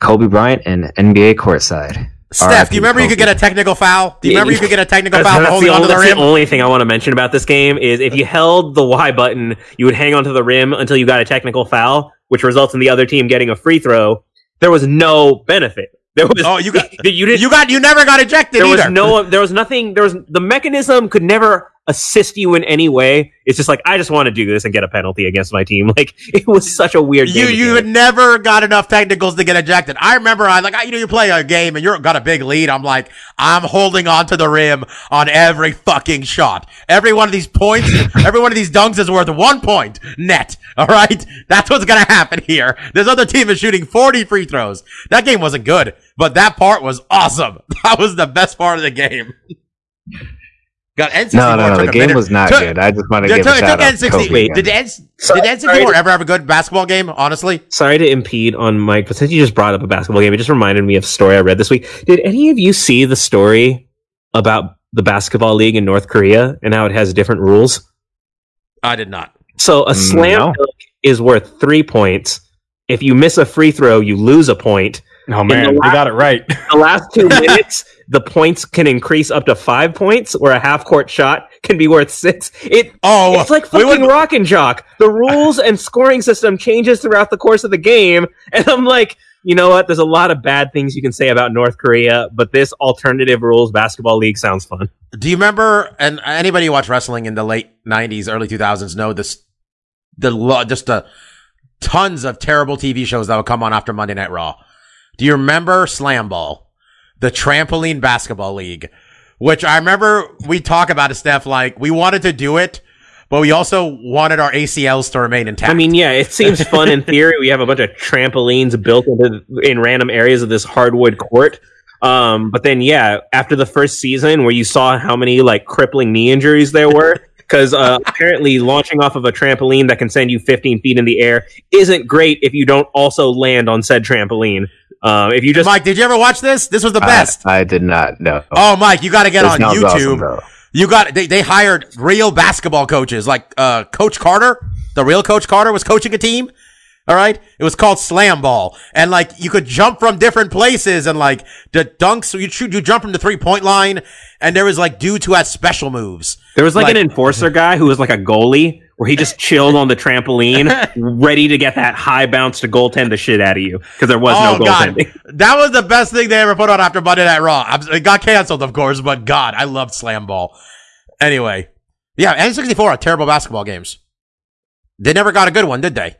Kobe Bryant and NBA courtside. Steph, do you remember you could get a technical foul? Do you remember you could get a technical foul for that's holding the, onto only, the that's rim? the only thing I want to mention about this game is if you held the Y button, you would hang onto the rim until you got a technical foul, which results in the other team getting a free throw. There was no benefit. There was Oh, you got you didn't you got you never got ejected there either. was no there was nothing there was the mechanism could never assist you in any way it's just like i just want to do this and get a penalty against my team like it was such a weird you game you had never got enough technicals to get ejected. I remember I like I, you know you play a game and you're got a big lead. I'm like I'm holding on to the rim on every fucking shot. Every one of these points, every one of these dunks is worth one point net. All right, that's what's gonna happen here. This other team is shooting 40 free throws. That game wasn't good, but that part was awesome. That was the best part of the game. Got N64 No, no, no. The game minute- was not took- good. I just want to Yeah, give took, a took shout out. to N60. Kobe Wait, did N, Sorry- did N64 to- ever have a good basketball game? Honestly, sorry to impede on mike but since you just brought up a basketball game it just reminded me of a story i read this week did any of you see the story about the basketball league in north korea and how it has different rules I did not. so a mm, slam No. dunk is worth three points if you miss a free throw you lose a point Oh man, the they got it right. the last two minutes, the points can increase up to five points, where a half court shot can be worth six. It Oh, it's like fucking rock and jock. The rules and scoring system changes throughout the course of the game, and I'm like, you know what? There's a lot of bad things you can say about North Korea, but this alternative rules basketball league sounds fun. Do you remember? And anybody who watched wrestling in the late '90s, early 2000s know this. The just the tons of terrible TV shows that would come on after Monday Night Raw. Do you remember Slam Ball, the trampoline basketball league? Which I remember we talk about it, Steph. Like we wanted to do it, but we also wanted our ACLs to remain intact. I mean, yeah, it seems fun in theory. We have a bunch of trampolines built into in random areas of this hardwood court. Um, but then, yeah, after the first season, where you saw how many like crippling knee injuries there were, because uh, apparently launching off of a trampoline that can send you 15 feet in the air isn't great if you don't also land on said trampoline. Um, if you just Mike, did you ever watch this? This was the best. I, did not know. oh, Mike, you got to get This on YouTube. awesome. You got they they hired real basketball coaches like uh Coach Carter, the real Coach Carter was coaching a team. All right, it was called slam ball, and like you could jump from different places, and like the dunks, you shoot, you jump from the three point line, and there was like dudes who had special moves. There was like, Like- an enforcer guy who was like a goalie where he just chilled on the trampoline, ready to get that high bounce to goaltend the shit out of you because there was oh no god, goaltending. that was the best thing they ever put on after Monday Night Raw. It got canceled, of course, but God, I loved slam ball. Anyway, yeah, N64 had terrible basketball games. They never got a good one, did they?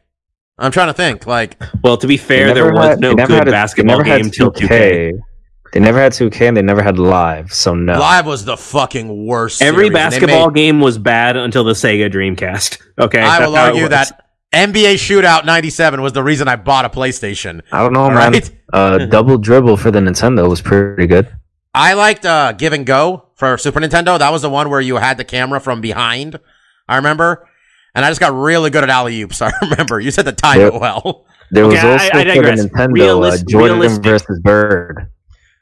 I'm trying to think. Like, Well, to be fair, never there was had- no good had a- basketball never had game till 2K. They never had 2K and they never had live, so no. live was the fucking worst. Every series, basketball made- game was bad until the Sega Dreamcast. Okay, I will argue that NBA Shootout 97 was the reason I bought a PlayStation. I don't know, man. right. Uh, double dribble for the Nintendo was pretty good. I liked uh, Give and Go for Super Nintendo. That was the one where you had the camera from behind. I remember. And I just got really good at alley oops. I remember. You said the time Yep. it well. There was Okay, I- also I for the. Nintendo Realis- uh, Jordan realistic- versus Bird.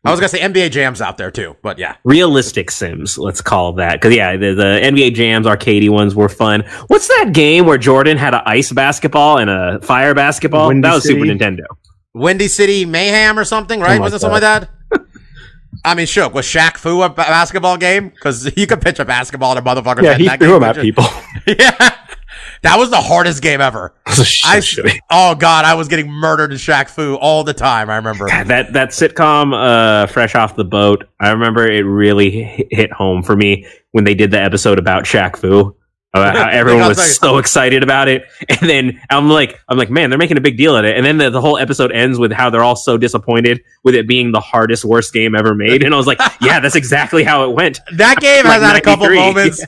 I was going to say NBA Jam's out there too, but yeah. realistic Sims. Let's call that because yeah, the, the NBA Jams arcadey ones were fun. What's that game where Jordan had an ice basketball and a fire basketball? Windy that was Super Nintendo. Windy City Mayhem or something, right? Something was it like something like that? I mean, shook. Was Shaq Fu a basketball game? Because you could pitch a basketball at a motherfucker. Yeah, he threw him at people. yeah. That was the hardest game ever. I, oh god, I was getting murdered in Shaq Fu all the time. I remember. God, that that sitcom, uh, Fresh Off the Boat. I remember it really hit home for me when they did the episode about Shaq Fu. How everyone was so excited about it, and then I'm like, I'm like, man, they're making a big deal of it. And then the, the whole episode ends with how they're all so disappointed with it being the hardest, worst game ever made. And I was like, yeah, that's exactly how it went. That game Like has had a couple 93. moments.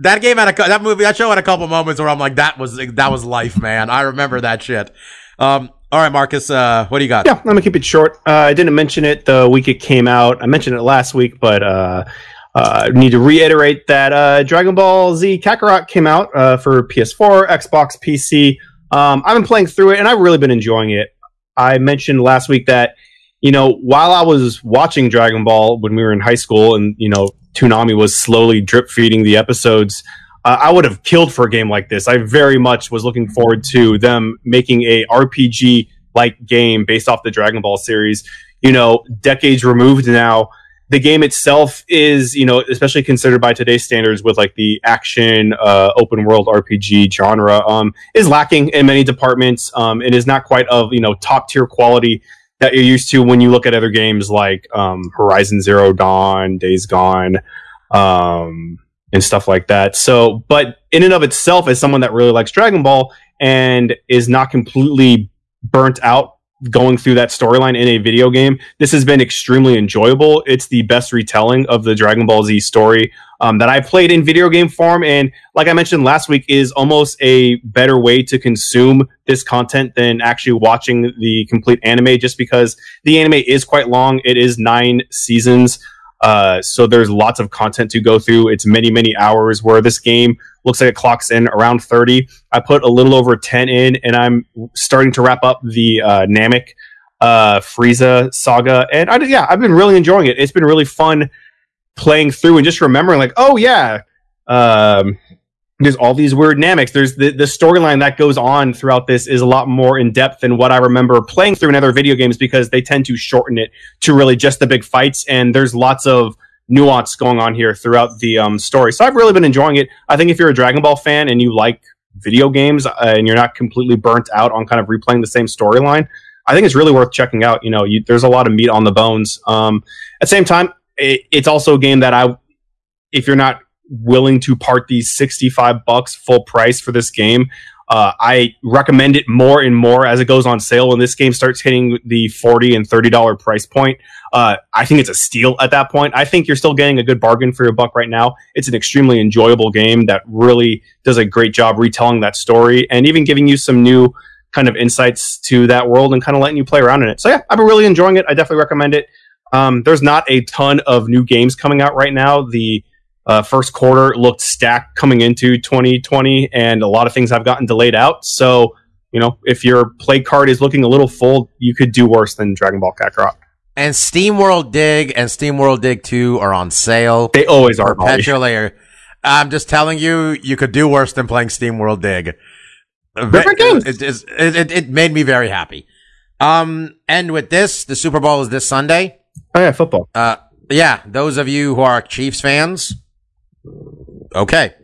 That game had a that movie that show had a couple moments where I'm like that was that was life, man. I remember that shit. Um, all right, Marcus, uh, what do you got? Yeah, I'm gonna keep it short. Uh, I didn't mention it the week it came out. I mentioned it last week, but uh, uh, need to reiterate that uh, Dragon Ball Z Kakarot came out uh, for PS4, Xbox, PC. Um, I've been playing through it, and I've really been enjoying it. I mentioned last week that you know while I was watching Dragon Ball when we were in high school, and you know Toonami was slowly drip feeding the episodes. Uh, I would have killed for a game like this. I very much was looking forward to them making a RPG like game based off the Dragon Ball series. You know, decades removed now. The game itself is, you know, especially considered by today's standards with like the action uh, open world RPG genre, um, is lacking in many departments. Um, is not quite of you know top tier quality that you're used to when you look at other games like um, Horizon Zero Dawn, Days Gone, um, and stuff like that. So, but in and of itself, as someone that really likes Dragon Ball and is not completely burnt out going through that storyline in a video game, this has been extremely enjoyable. It's the best retelling of the Dragon Ball Z story um, that I played in video game form, and like I mentioned last week, is almost a better way to consume this content than actually watching the complete anime. Just because the anime is quite long, it is nine seasons. Uh, so there's lots of content to go through. It's many, many hours where this game looks like it clocks in around 30. I put a little over 10 in and I'm starting to wrap up the, uh, Namek, uh, Frieza saga. And I, yeah, I've been really enjoying it. It's been really fun playing through and just remembering like, oh yeah, um, there's all these weird Nameks. There's the, the storyline that goes on throughout this is a lot more in depth than what I remember playing through in other video games because they tend to shorten it to really just the big fights. And there's lots of nuance going on here throughout the um, story. So I've really been enjoying it. I think if you're a Dragon Ball fan and you like video games uh, and you're not completely burnt out on kind of replaying the same storyline, I think it's really worth checking out. You know, you, there's a lot of meat on the bones. Um, at the same time, it, it's also a game that I, if you're not willing to part these 65 bucks full price for this game. Uh, I recommend it more and more as it goes on sale. When this game starts hitting the 40 and $30 price point, uh, I think it's a steal at that point. I think you're still getting a good bargain for your buck right now. It's an extremely enjoyable game that really does a great job retelling that story and even giving you some new kind of insights to that world and kind of letting you play around in it. So yeah, I've been really enjoying it. I definitely recommend it. Um, there's not a ton of new games coming out right now. The uh, first quarter looked stacked coming into 2020, and a lot of things have gotten delayed out. So, you know, if your play card is looking a little full, you could do worse than Dragon Ball Kakarot. And Steam World Dig and Steam World Dig 2 are on sale. They always are. Perpetually. I'm just telling you, you could do worse than playing Steam World Dig. Different games. It, it, it, it made me very happy. Um, and with this, the Super Bowl is this Sunday. Oh yeah, football. Uh, yeah, those of you who are Chiefs fans, okay.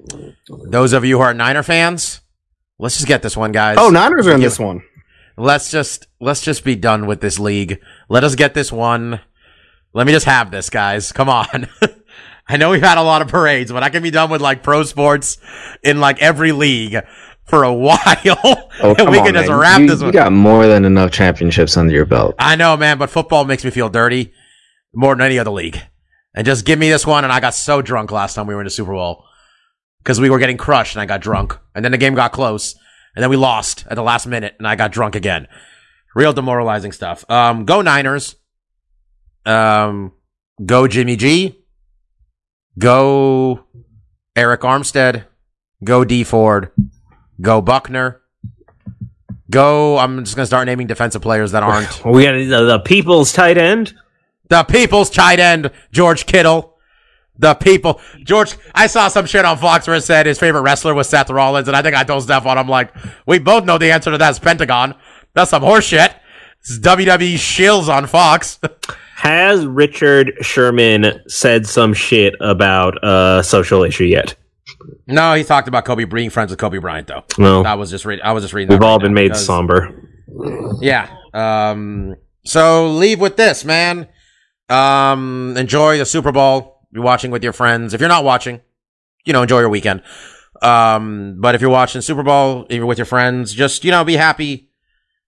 Those of you who are Niner fans, let's just get this one, guys. Oh, Niners are in this one. Let's just let's just be done with this league. Let us get this one. Let me just have this, guys. Come on. I know we've had a lot of parades, but I can be done with like pro sports in like every league for a while. Oh, and we on, can just man. wrap you, this you one. got more than enough championships under your belt. I know, man, but football makes me feel dirty more than any other league. And just give me this one. And I got so drunk last time we were in the Super Bowl because we were getting crushed and I got drunk. And then the game got close and then we lost at the last minute and I got drunk again. Real demoralizing stuff. Um, go Niners. Um, go Jimmy G. Go Arik Armstead. Go Dee Ford. Go Buckner. Go. I'm just gonna start naming defensive players that aren't We got the, the people's tight end. The people's tight end, George Kittle. The people, George. I saw some shit on Fox where it said his favorite wrestler was Seth Rollins, and I think I told Stefan, I'm like, we both know the answer to that's Pentagon. That's some horse shit. It's WWE shills on Fox. Has Richard Sherman said some shit about a social issue yet? no, he talked about Kobe being friends with Kobe Bryant, though. No, I was just reading. I was just reading. we've all right been made because- somber. Yeah. Um. So leave with this, man. Um. Enjoy the Super Bowl. Be watching with your friends. If you're not watching, you know, enjoy your weekend. Um. But if you're watching Super Bowl, you're with your friends, just you know, be happy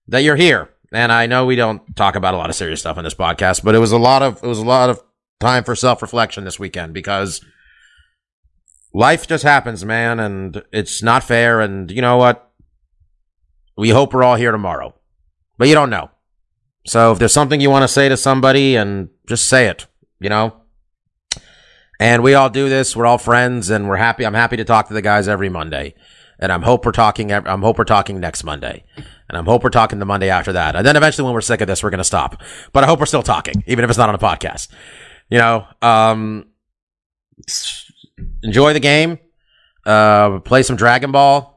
that you're here. And I know we don't talk about a lot of serious stuff on this podcast, but it was a lot of it was a lot of time for self reflection this weekend because life just happens, man, and it's not fair. And you know what? We hope we're all here tomorrow but you don't know. So if there's something you want to say to somebody and just say it, you know? And we all do this. We're all friends and we're happy. I'm happy to talk to the guys every Monday. And I'm hope we're talking, I'm hope we're talking next Monday. And I'm hope we're talking the Monday after that. And then eventually when we're sick of this, we're to stop. But I hope we're still talking, even if it's not on a podcast. You know, um, enjoy the game. Uh, play some Dragon Ball.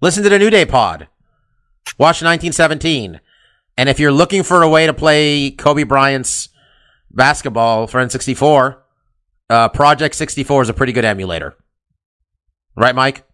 Listen to the New Day pod. Watch 1917. And if you're looking for a way to play Kobe Bryant's basketball for N64, uh, Project 64 is a pretty good emulator. Right, Mike?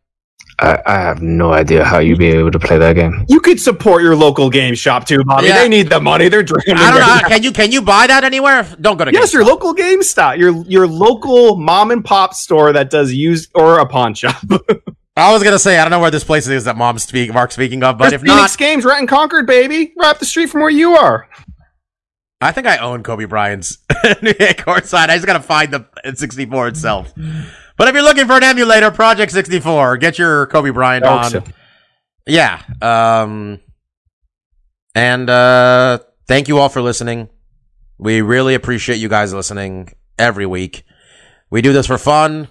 I, I have no idea how you'd be able to play that game. You could support your local game shop too, Bobby. Yeah. They need the money. They're draining. I don't know. right. Can you can you buy that anywhere? Don't go to Yes, GameStop. your local GameStop, your your local mom and pop store that does used or a pawn shop. I was gonna say I don't know where this place is that Mom speak Mark speaking of, but There's if not, Phoenix Games, Rent and Concord, baby, right up the street from where you are. I think I own Kobe Bryant's courtside. I just gotta find the 64 itself. But if you're looking for an emulator, Project 64, get your Kobe Bryant on. so- Yeah. Um, and uh, thank you all for listening. We really appreciate you guys listening every week. We do this for fun.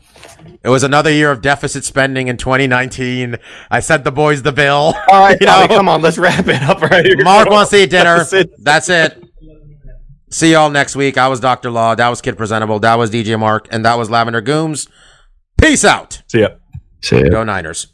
It was another year of deficit spending in 2019. I sent the boys the bill. All right, You know? come on, let's wrap it up right here. Mark wants to eat dinner. That's it. That's it. See y'all next week. I was Dr. Law. That was Kid Presentable. That was DJ Mark. And that was Lavender Gooms. Peace out. See ya. So, Go Niners.